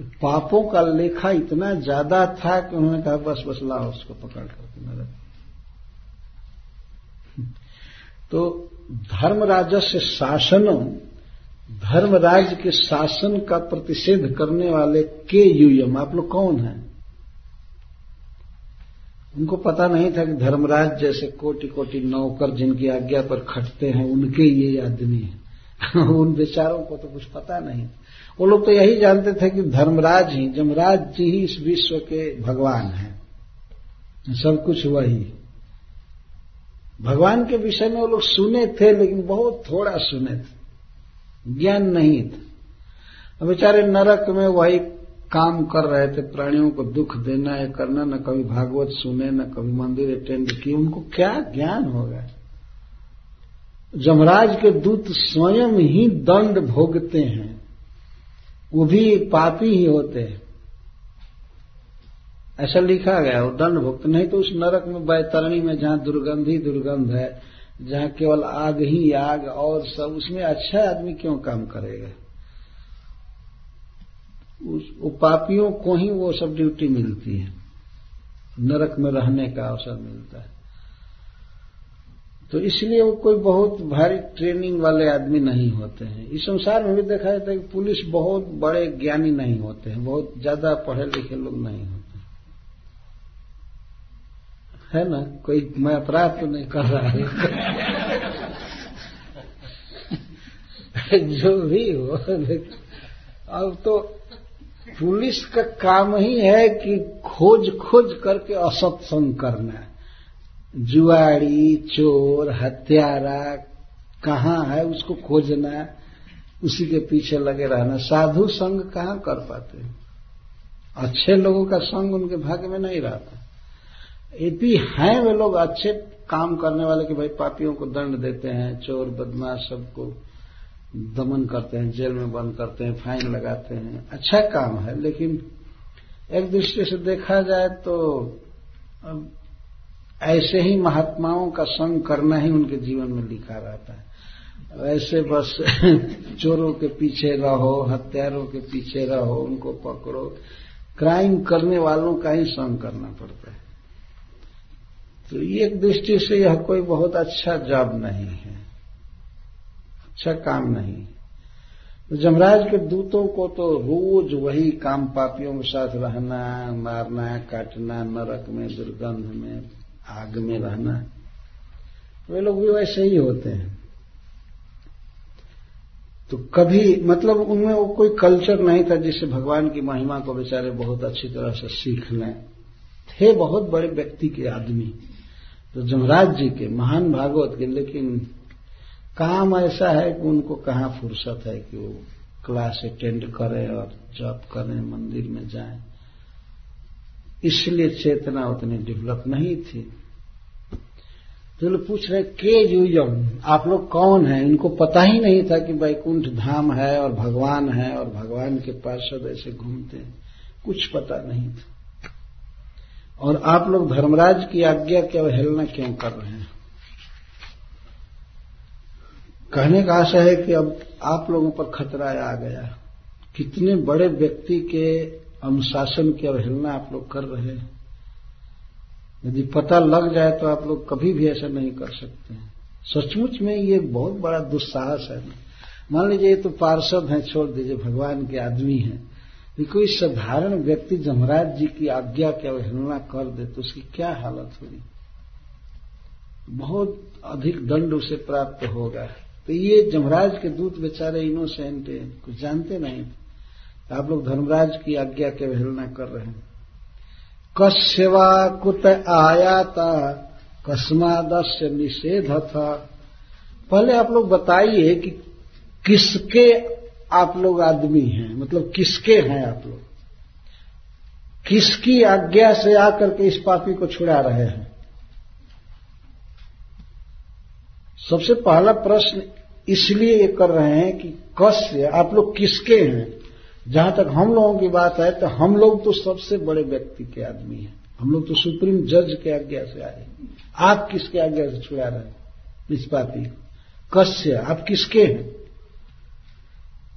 पापों का लेखा इतना ज़्यादा था कि उन्होंने कहा, बस बस, लाओ उसको पकड़ करके तो धर्मराज से शासनों धर्मराज के शासन का प्रतिषेध करने वाले के यूयम आप लोग कौन हैं? उनको पता नहीं था कि धर्मराज जैसे कोटि कोटि नौकर जिनकी आज्ञा पर खटते हैं, उनके ये आदमी है। उन बेचारों को तो कुछ पता नहीं वो लोग तो यही जानते थे कि धर्मराज ही, जमराज जी ही इस विश्व के भगवान हैं। सब कुछ वही। भगवान के विषय में वो लोग सुने थे, लेकिन बहुत थोड़ा सुने थे। ज्ञान नहीं था। बेचारे नरक में वही काम कर रहे थे, प्राणियों को दुख देना या करना, न कभी भागवत सुने, न कभी मंदिर अटेंड किए, उनको क्या ज्ञान होगा? जमराज के दूत स्वयं ही दंड भोगते हैं। वो भी पापी ही होते हैं। ऐसा लिखा गया, वो दंड भुगत नहीं तो उस नरक में, बैतरणी में जहाँ दुर्गंध ही दुर्गंध है, जहाँ केवल आग ही आग और सब, उसमें अच्छा आदमी क्यों काम करेगा? उस, वो पापियों को ही वो सब ड्यूटी मिलती है। नरक में रहने का अवसर मिलता है। तो इसलिए वो कोई बहुत भारी ट्रेनिंग वाले आदमी नहीं होते हैं। इस संसार में भी देखा जाता है कि पुलिस बहुत बड़े ज्ञानी नहीं होते हैं, बहुत ज़्यादा पढ़े लिखे लोग नहीं होते है। ना? कोई मैं अपराध तो नहीं कर रहा जो भी हो अब तो पुलिस का काम ही है कि खोज खोज करके असत्संग करना जुआड़ी, चोर, हत्यारा, कहाँ है, उसको खोजना, उसी के पीछे लगे रहना। साधु संग कहाँ कर पाते? अच्छे लोगों का संग उनके भाग्य में नहीं रहता। यदि हैं वे लोग अच्छे काम करने वाले कि भाई पापियों को दंड देते हैं, चोर, बदमाश सबको दमन करते हैं, जेल में बंद करते हैं, फाइन लगाते हैं। अच्छा काम है, लेकिन एक दृष्टि से देखा जाए तो ऐसे ही महात्माओं का संग करना ही उनके जीवन में लिखा रहता है। वैसे बस चोरों के पीछे रहो, हत्यारों के पीछे रहो, उनको पकड़ो। क्राइम करने वालों का ही संग करना पड़ता है। तो एक दृष्टि से यह कोई बहुत अच्छा जॉब नहीं है। अच्छा काम नहीं तो जमराज के दूतों को तो रोज वही काम पापियों के साथ रहना, मारना, काटना, नरक में, दुर्गंध में आग में रहना। वे लोग भी वैसे ही होते हैं। तो कभी मतलब उनमें वो कोई कल्चर नहीं था जिससे भगवान की महिमा को बेचारे बहुत अच्छी तरह से सीख लें थे बहुत बड़े व्यक्ति के आदमी। तो जमराज जी के, महान भागवत के, लेकिन काम ऐसा है कि उनको कहाँ फुर्सत है कि वो क्लास अटेंड करें और जॉब करें, मंदिर में जाएँ। इसलिए चेतना उतनी डेवलप नहीं थी। तो लोग पूछ रहे के यूयम आप लोग कौन हैं? इनको पता ही नहीं था कि वैकुंठ धाम है और भगवान है और भगवान के पास सब ऐसे घूमते हैं। कुछ पता नहीं था। और आप लोग धर्मराज की आज्ञा की अवहेलना क्यों कर रहे हैं? कहने का आशा है कि अब आप लोगों पर खतरा आ गया। कितने बड़े व्यक्ति के अनुशासन की अवहेलना आप लोग कर रहे हैं। यदि पता लग जाए तो आप लोग कभी भी ऐसा नहीं कर सकते हैं। सचमुच में ये बहुत बड़ा दुस्साहस है। मान लीजिए ये तो पार्षद हैं, छोड़ दीजिए, भगवान के आदमी हैं। ये कोई साधारण व्यक्ति जमराज जी की आज्ञा की अवहेलना कर दे तो उसकी क्या हालत होगी? बहुत अधिक दंड उसे प्राप्त होगा। तो ये जमराज के दूत बेचारे इनोसेंट है, कुछ जानते नहीं। आप लोग धर्मराज की आज्ञा के अवहेलना कर रहे हैं। कस्यवा कुत आयाता कस्मादस्य निषेध था। पहले आप लोग बताइए कि किसके आप लोग आदमी हैं? मतलब किसके हैं आप लोग? किसकी आज्ञा से आकर के इस पापी को छुड़ा रहे हैं? सबसे पहला प्रश्न इसलिए ये कर रहे हैं कि कस्य आप लोग किसके हैं? जहाँ तक हम लोगों की बात है तो हम लोग तो सबसे बड़े व्यक्ति के आदमी हैं। हम लोग तो सुप्रीम जज के आज्ञा से आए आप किसके आज्ञा से छुड़ा रहे पापी कस्य आप किसके हैं?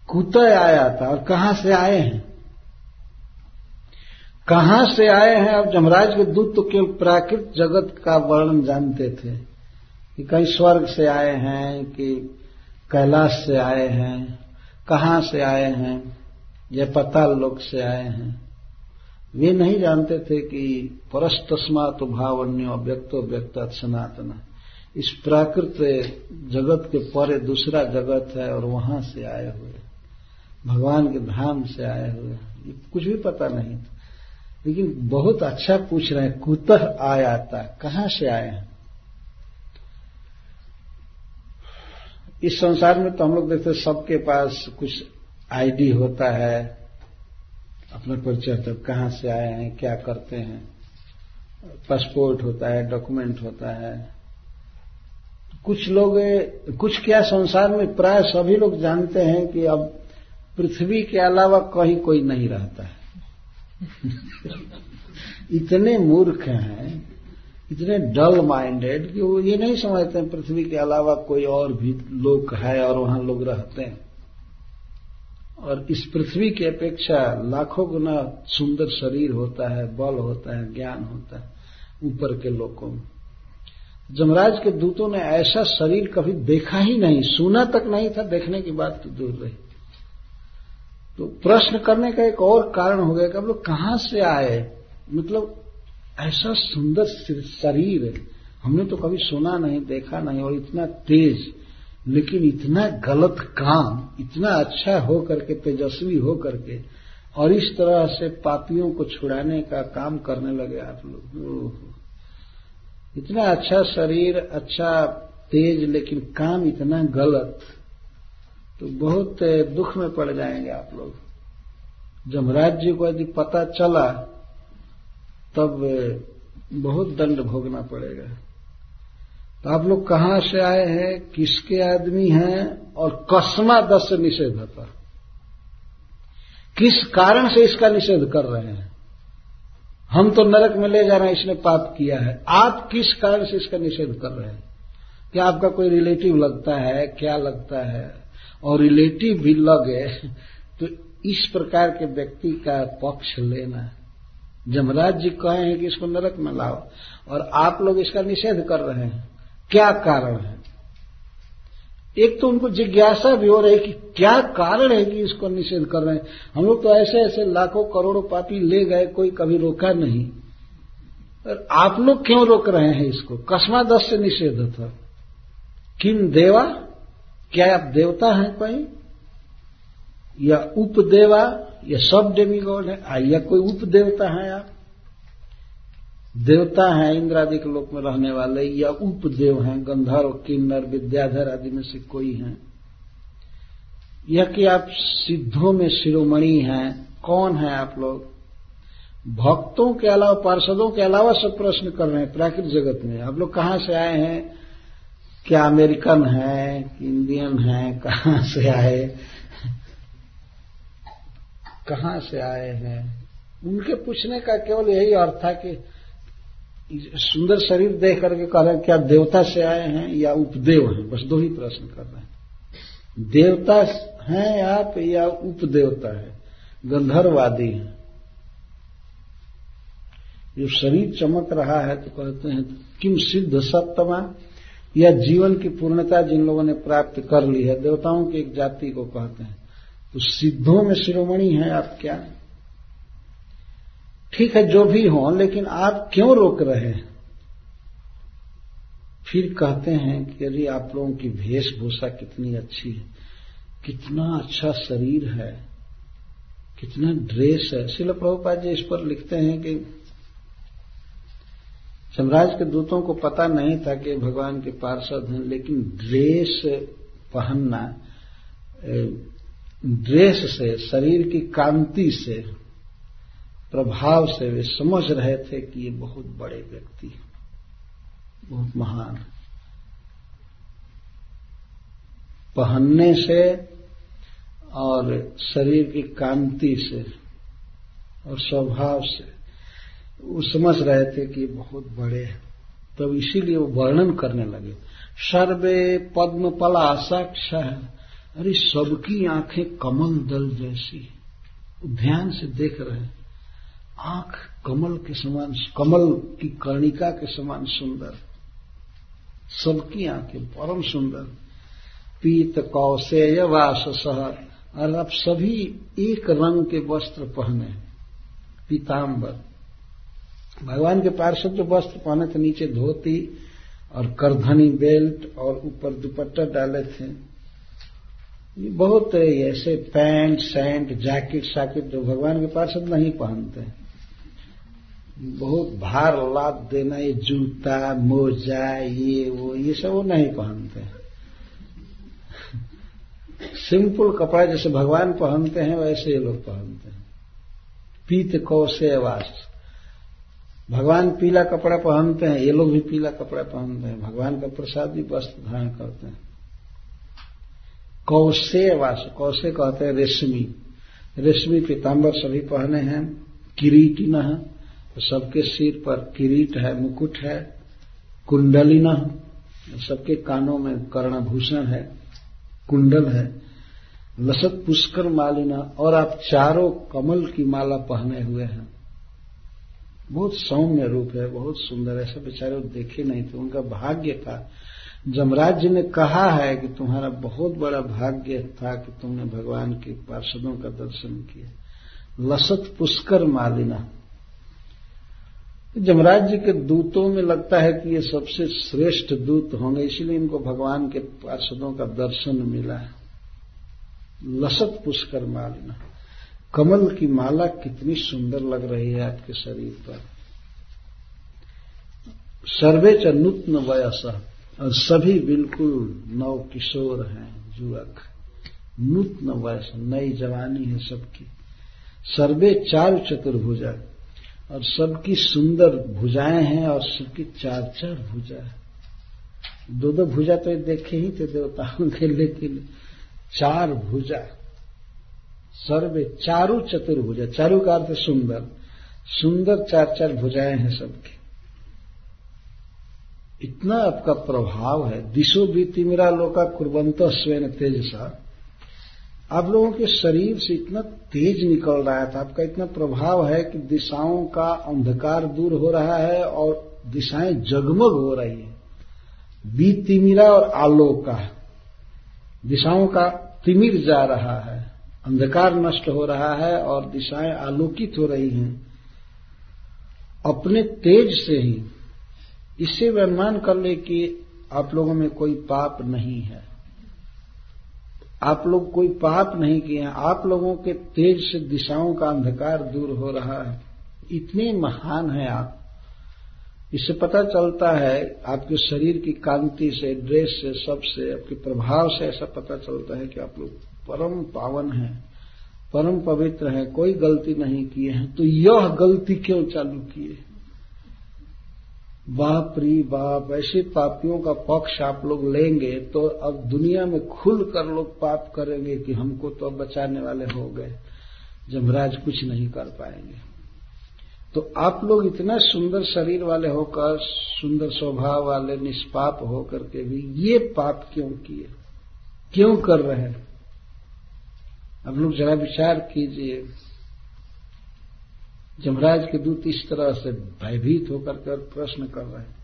कुतय आया था और कहाँ से आए हैं? कहाँ से आए हैं? अब जमराज के दूत तो केवल प्राकृत जगत का वर्णन जानते थे कि कहीं स्वर्ग से आए हैं, कि कैलाश से आए हैं, कहाँ से आए हैं? या पताल लोक से आए हैं। वे नहीं जानते थे कि परस्तस्मात भावन्यो व्यक्तो व्यक्त सनातन। इस प्राकृत जगत के परे दूसरा जगत है और वहाँ से आए हुए। भगवान के धाम से आए हुए। ये कुछ भी पता नहीं था। लेकिन बहुत अच्छा पूछ रहे हैं, कुतः आया था? कहाँ से आए हैं? इस संसार में तो हम लोग देखते सबके पास कुछ आईडी होता है, अपना परिचय तो कहाँ से आए हैं, क्या करते हैं, पासपोर्ट होता है, डॉक्यूमेंट होता है। कुछ लोग, कुछ क्या संसार में प्राय सभी लोग जानते हैं कि अब पृथ्वी के अलावा कहीं कोई नहीं रहता है। इतने मूर्ख हैं, इतने डल माइंडेड कि वो ये नहीं समझते पृथ्वी के अलावा कोई और भी लोग है और वहाँ लोग रहते हैं। और इस पृथ्वी की अपेक्षा लाखों गुना सुंदर शरीर होता है, बल होता है, ज्ञान होता है, ऊपर के लोगों में। जमराज के दूतों ने ऐसा शरीर कभी देखा ही नहीं, सुना तक नहीं था, देखने की बात तो दूर रही। तो प्रश्न करने का एक और कारण हो गया कि हम लोग कहाँ से आए? मतलब ऐसा सुंदर शरीर हमने तो कभी सुना नहीं, देखा नहीं, और इतना तेज लेकिन इतना गलत काम, इतना अच्छा हो करके, तेजस्वी हो करके, और इस तरह से पापियों को छुड़ाने का काम करने लगे आप लोग। इतना अच्छा शरीर अच्छा तेज, लेकिन काम इतना गलत तो बहुत दुख में पड़ जाएँगे आप लोग। जमराज जी को यदि पता चला, तब बहुत दंड भोगना पड़ेगा। तो आप लोग कहाँ से आए हैं, किसके आदमी हैं और कसमा दस से निषेध होता किस कारण से इसका निषेध कर रहे हैं? हम तो नरक में ले जा रहे हैं इसने पाप किया है। आप किस कारण से इसका निषेध कर रहे हैं? क्या आपका कोई रिलेटिव लगता है? क्या लगता है? और रिलेटिव भी लगे तो इस प्रकार के व्यक्ति का पक्ष लेना जमराज जी कहे हैं कि इसको नरक में लाओ। और आप लोग इसका निषेध कर रहे हैं। क्या कारण है? एक तो उनको जिज्ञासा भी हो रही है कि क्या कारण है कि इसको निषेध कर रहे हैं। हम लोग तो ऐसे ऐसे लाखों करोड़ों पापी ले गए, कोई कभी रोका नहीं। और आप लोग क्यों रोक रहे हैं इसको? कस्मा दस से निषेध था। किम देवा? क्या आप देवता हैं कोई? या उपदेवा? या सब डेमीगॉड है? या कोई उपदेवता है आप? देवता हैं इंद्र आदि के लोक में रहने वाले या उपदेव हैं, गंधर्व, किन्नर, विद्याधर आदि में से कोई हैं। यह कि आप सिद्धों में शिरोमणि हैं, कौन है आप लोग? भक्तों के अलावा, पार्षदों के अलावा सब प्रश्न कर रहे हैं प्राकृत जगत में। आप लोग कहाँ से आए हैं? क्या अमेरिकन है इंडियन है, कहाँ से आए? कहाँ से आए हैं? उनके पूछने का केवल यही अर्थ था कि सुंदर शरीर देख करके कह रहे हैं, क्या देवता से आए हैं या उपदेव हैं? बस दो ही प्रश्न कर रहे हैं। देवता हैं आप या उपदेवता है? गंधर्वादी हैं। जो शरीर चमक रहा है तो कहते हैं, किम सिद्ध सप्तमा? या जीवन की पूर्णता जिन लोगों ने प्राप्त कर ली है? देवताओं की एक जाति को कहते हैं। तो सिद्धों में शिरोमणि है आप क्या? ठीक है, जो भी हो, लेकिन आप क्यों रोक रहे हैं? फिर कहते हैं कि अरे आप लोगों की वेशभूषा कितनी अच्छी है, कितना अच्छा शरीर है, कितना ड्रेस है। शिल प्रभुपाद जी इस पर लिखते हैं कि सम्राज के दूतों को पता नहीं था कि भगवान के पार्षद हैं, लेकिन ड्रेस पहनना ड्रेस से, शरीर की कांति से प्रभाव से वे समझ रहे थे कि ये बहुत बड़े व्यक्ति बहुत महान। पहनने से और शरीर की कांति से और स्वभाव से वो समझ रहे थे कि बहुत बड़े हैं। तब तो इसीलिए वो वर्णन करने लगे। सर्वे पद्म पलाशाक्ष अरे सबकी आँखें कमल दल जैसी ध्यान से देख रहे हैं। आँख कमल के समान, कमल की कर्णिका के समान सुंदर, सबकी आँखें परम सुंदर। पीत कौशेय वास सहर और आप सभी एक रंग के वस्त्र पहने पीताम्बर भगवान के पार्षद जो वस्त्र पहने थे, नीचे धोती और करधनी बेल्ट और ऊपर दुपट्टा डाले थे। ये बहुत ऐसे पैंट, सैंट, जैकेट, साकेट जो भगवान के पार्षद नहीं पहनते। हैं बहुत भार लाद देना, ये जूता, मोजा, ये वो, ये सब वो नहीं पहनते। सिंपल कपड़ा जैसे भगवान पहनते हैं, वैसे ये लोग पहनते हैं। पीत कौशे वास। भगवान पीला कपड़ा पहनते हैं, ये लोग भी पीला कपड़ा पहनते हैं। भगवान का प्रसाद भी वस्त्र धारण करते हैं। कौशे वास, कौशे कहते हैं रेशमी। रेशमी पीताम्बर सभी पहने हैं, किरीट न तो सबके सिर पर किरीट है, मुकुट है कुंडली न सबके कानों में कर्णभूषण है, कुंडल है। लसत पुष्कर मालिना, और आप चारों कमल की माला पहने हुए हैं। बहुत सौम्य रूप है, बहुत सुंदर ऐसे बेचारे देखे नहीं थे। उनका भाग्य था। जमराज जी ने कहा है कि तुम्हारा बहुत बड़ा भाग्य था कि तुमने भगवान के पार्षदों का दर्शन किया। लसत पुष्कर मालिना। जमराज जी के दूतों में लगता है कि ये सबसे श्रेष्ठ दूत होंगे, इसलिए इनको भगवान के पार्षदों का दर्शन मिला है। लसत पुष्कर मालिना। कमल की माला कितनी सुंदर लग रही है आपके शरीर पर। सर्वे च नूतन वयस, और सभी बिल्कुल नव किशोर हैं युवक नूतन वयस, नई जवानी है सबकी। सर्वे चार चतुर्भुजा। और सबकी सुंदर भुजाएँ हैं और सबकी चार चार भुजा है। दो दो भुजा तो देखे ही थे देवताओं के लेकिन चार भुजा। सर्वे चारु चतुर्भुजा चारु का अर्थ सुंदर। सुंदर चार चार भुजाएँ हैं सबकी। इतना आपका प्रभाव है। दिशो भी मेरा लोका कुर्बंत स्वेन तेजसा। आप लोगों के शरीर से इतना तेज निकल रहा था आपका इतना प्रभाव है कि दिशाओं का अंधकार दूर हो रहा है और दिशाएँ जगमग हो रही है। बी तिमिरा और आलोक का दिशाओं का तिमिर जा रहा है। अंधकार नष्ट हो रहा है और दिशाएँ आलोकित हो रही हैं। अपने तेज से ही। इससे अनुमान कर ले कि आप लोगों में कोई पाप नहीं है। आप लोग कोई पाप नहीं किए हैं। आप लोगों के तेज से दिशाओं का अंधकार दूर हो रहा है। इतने महान है आप। इससे पता चलता है, आपके शरीर की कांति से, ड्रेस से सबसे आपके प्रभाव से ऐसा पता चलता है कि आप लोग परम पावन हैं, परम पवित्र हैं, कोई गलती नहीं किए हैं। तो यह गलती क्यों चालू किए? बाप री बाप, ऐसे पापियों का पक्ष आप लोग लेंगे तो अब दुनिया में खुल कर लोग पाप करेंगे कि हमको तो अब बचाने वाले हो गए जमराज कुछ नहीं कर पाएँगे। तो आप लोग इतना सुंदर शरीर वाले होकर, सुंदर स्वभाव वाले, निष्पाप होकर के भी ये पाप क्यों किए? क्यों कर रहे हैं? अब लोग जरा विचार कीजिए। जमराज के दूत इस तरह से भयभीत होकर कर प्रश्न कर रहे हैं,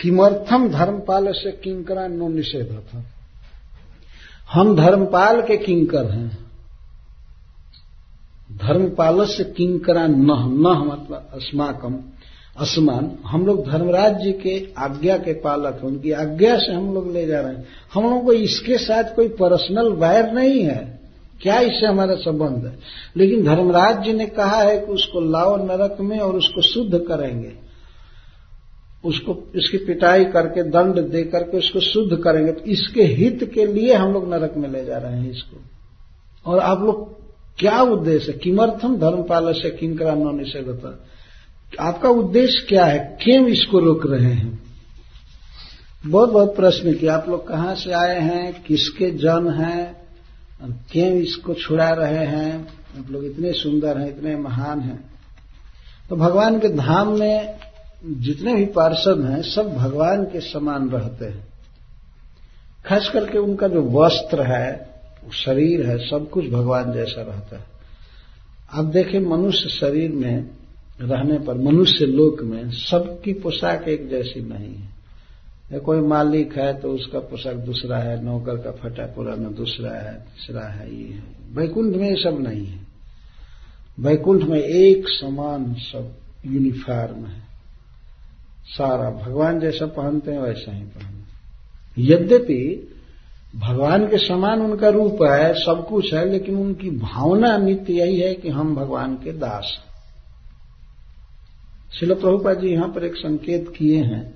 किमर्थम धर्मपाल से किंकरा नो निषेध था? हम धर्मपाल के किंकर हैं। धर्मपाल से किंकरा नह नह मतलब अस्माकम, असमान। हम लोग धर्मराज जी के आज्ञा के पालक हैं, उनकी आज्ञा से हम लोग ले जा रहे हैं। हम लोगों को इसके साथ कोई पर्सनल वायर नहीं है। क्या इससे हमारा संबंध है? लेकिन धर्मराज जी ने कहा है कि उसको लाओ नरक में और उसको शुद्ध करेंगे। उसको, इसकी पिटाई करके, दंड दे करके उसको शुद्ध करेंगे। तो इसके हित के लिए हम लोग नरक में ले जा रहे हैं इसको। और आप लोग क्या उद्देश्य? है किमर्थम धर्मपाल से किंकरा नो निषेधता? आपका उद्देश्य क्या है? क्यों इसको रोक रहे हैं? बहुत बहुत प्रश्न किया। आप लोग कहाँ से आए हैं? किसके जन हैं? और क्यों इसको छुड़ा रहे हैं? आप लोग इतने सुंदर हैं, इतने महान हैं। तो भगवान के धाम में जितने भी पार्षद हैं, सब भगवान के समान रहते हैं। खास करके उनका जो वस्त्र है शरीर है, सब कुछ भगवान जैसा रहता है। आप देखें, मनुष्य शरीर में रहने पर, मनुष्य लोक में सबकी पोशाक एक जैसी नहीं है। या कोई मालिक है तो उसका पोशाक दूसरा है, नौकर का फटा पुराना दूसरा है, तीसरा है, ये है। वैकुंठ में ये सब नहीं है। वैकुंठ में एक समान सब यूनिफॉर्म है। सारा भगवान जैसा पहनते हैं, वैसा ही पहनते यद्यपि भगवान के समान उनका रूप है, सब कुछ है, लेकिन उनकी भावना नित्य यही है कि हम भगवान के दास हैं। शिल प्रभुपा जी यहाँ पर एक संकेत किए हैं।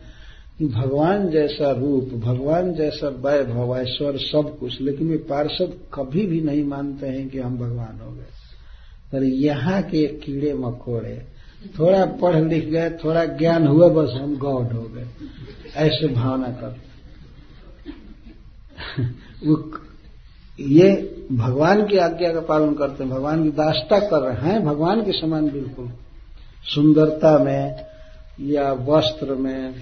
भगवान जैसा रूप, भगवान जैसा वैभव, ऐश्वर सब कुछ, लेकिन वे पार्षद कभी भी नहीं मानते हैं कि हम भगवान हो गए। पर यहाँ के कीड़े मकोड़े, थोड़ा पढ़ लिख गए, थोड़ा ज्ञान हुआ बस हम गॉड हो गए। ऐसे भावना कर ये भगवान की आज्ञा का पालन करते हैं, भगवान की दास्ता कर रहे हैं, भगवान के समान बिल्कुल। सुंदरता में या वस्त्र में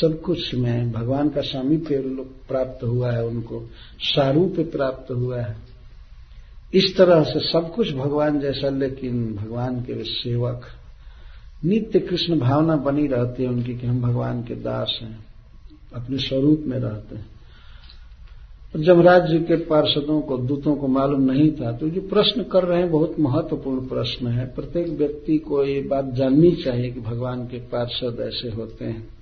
सब कुछ में भगवान का सामीप्य प्राप्त हुआ है, उनको सारूप्य प्राप्त हुआ है। इस तरह से सब कुछ भगवान जैसा, लेकिन भगवान के सेवक, नित्य कृष्ण भावना बनी रहती है उनकी कि हम भगवान के दास हैं, अपने स्वरूप में रहते हैं। जमराज जी के पार्षदों को, दूतों को मालूम नहीं था तो जो प्रश्न कर रहे हैं, बहुत महत्वपूर्ण प्रश्न है। प्रत्येक व्यक्ति को ये बात जाननी चाहिए कि भगवान के पार्षद ऐसे होते हैं।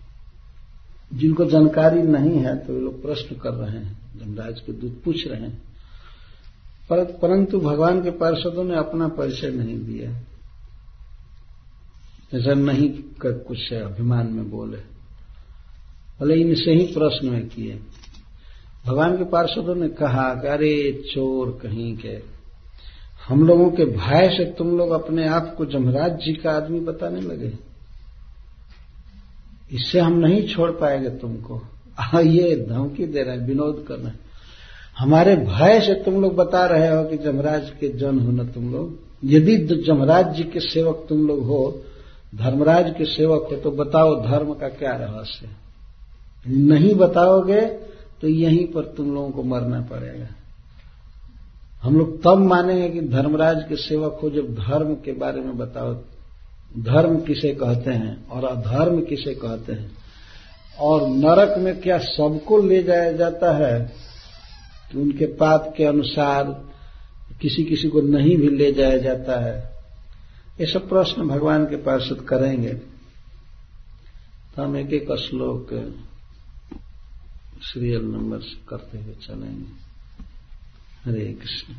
जिनको जानकारी नहीं है तो वे लोग प्रश्न कर रहे हैं जमराज के दूत पूछ रहे हैं। पर, परंतु भगवान के पार्षदों ने अपना परिचय नहीं दिया। ऐसा नहीं कर कुछ है अभिमान में बोले। भले इनसे ही प्रश्न में किए भगवान के पार्षदों ने कहा कि अरे चोर कहीं के। हम लोगों के भय से तुम लोग अपने आप को जमराज जी का आदमी बताने लगे। इससे हम नहीं छोड़ पाएँगे तुमको। ये धमकी दे रहे हैं, विनोद कर रहे हैं। हमारे भय से तुम लोग बता रहे हो कि जमराज के जन हो न तुम लोग। यदि जमराज जी के सेवक तुम लोग हो, धर्मराज के सेवक हो तो बताओ धर्म का क्या रहस्य नहीं बताओगे तो यहीं पर तुम लोगों को मरना पड़ेगा। हम लोग तब मानेंगे कि धर्मराज के सेवक हो जब धर्म के बारे में बताओ धर्म किसे कहते हैं और अधर्म किसे कहते हैं? और नरक में क्या सबको ले जाया जाता है? कि उनके पाप के अनुसार किसी किसी को नहीं भी ले जाया जाता है। ये सब प्रश्न भगवान के पार्षद करेंगे। तो हम एक एक श्लोक सीरियल नंबर से करते हुए चलेंगे। हरे कृष्ण।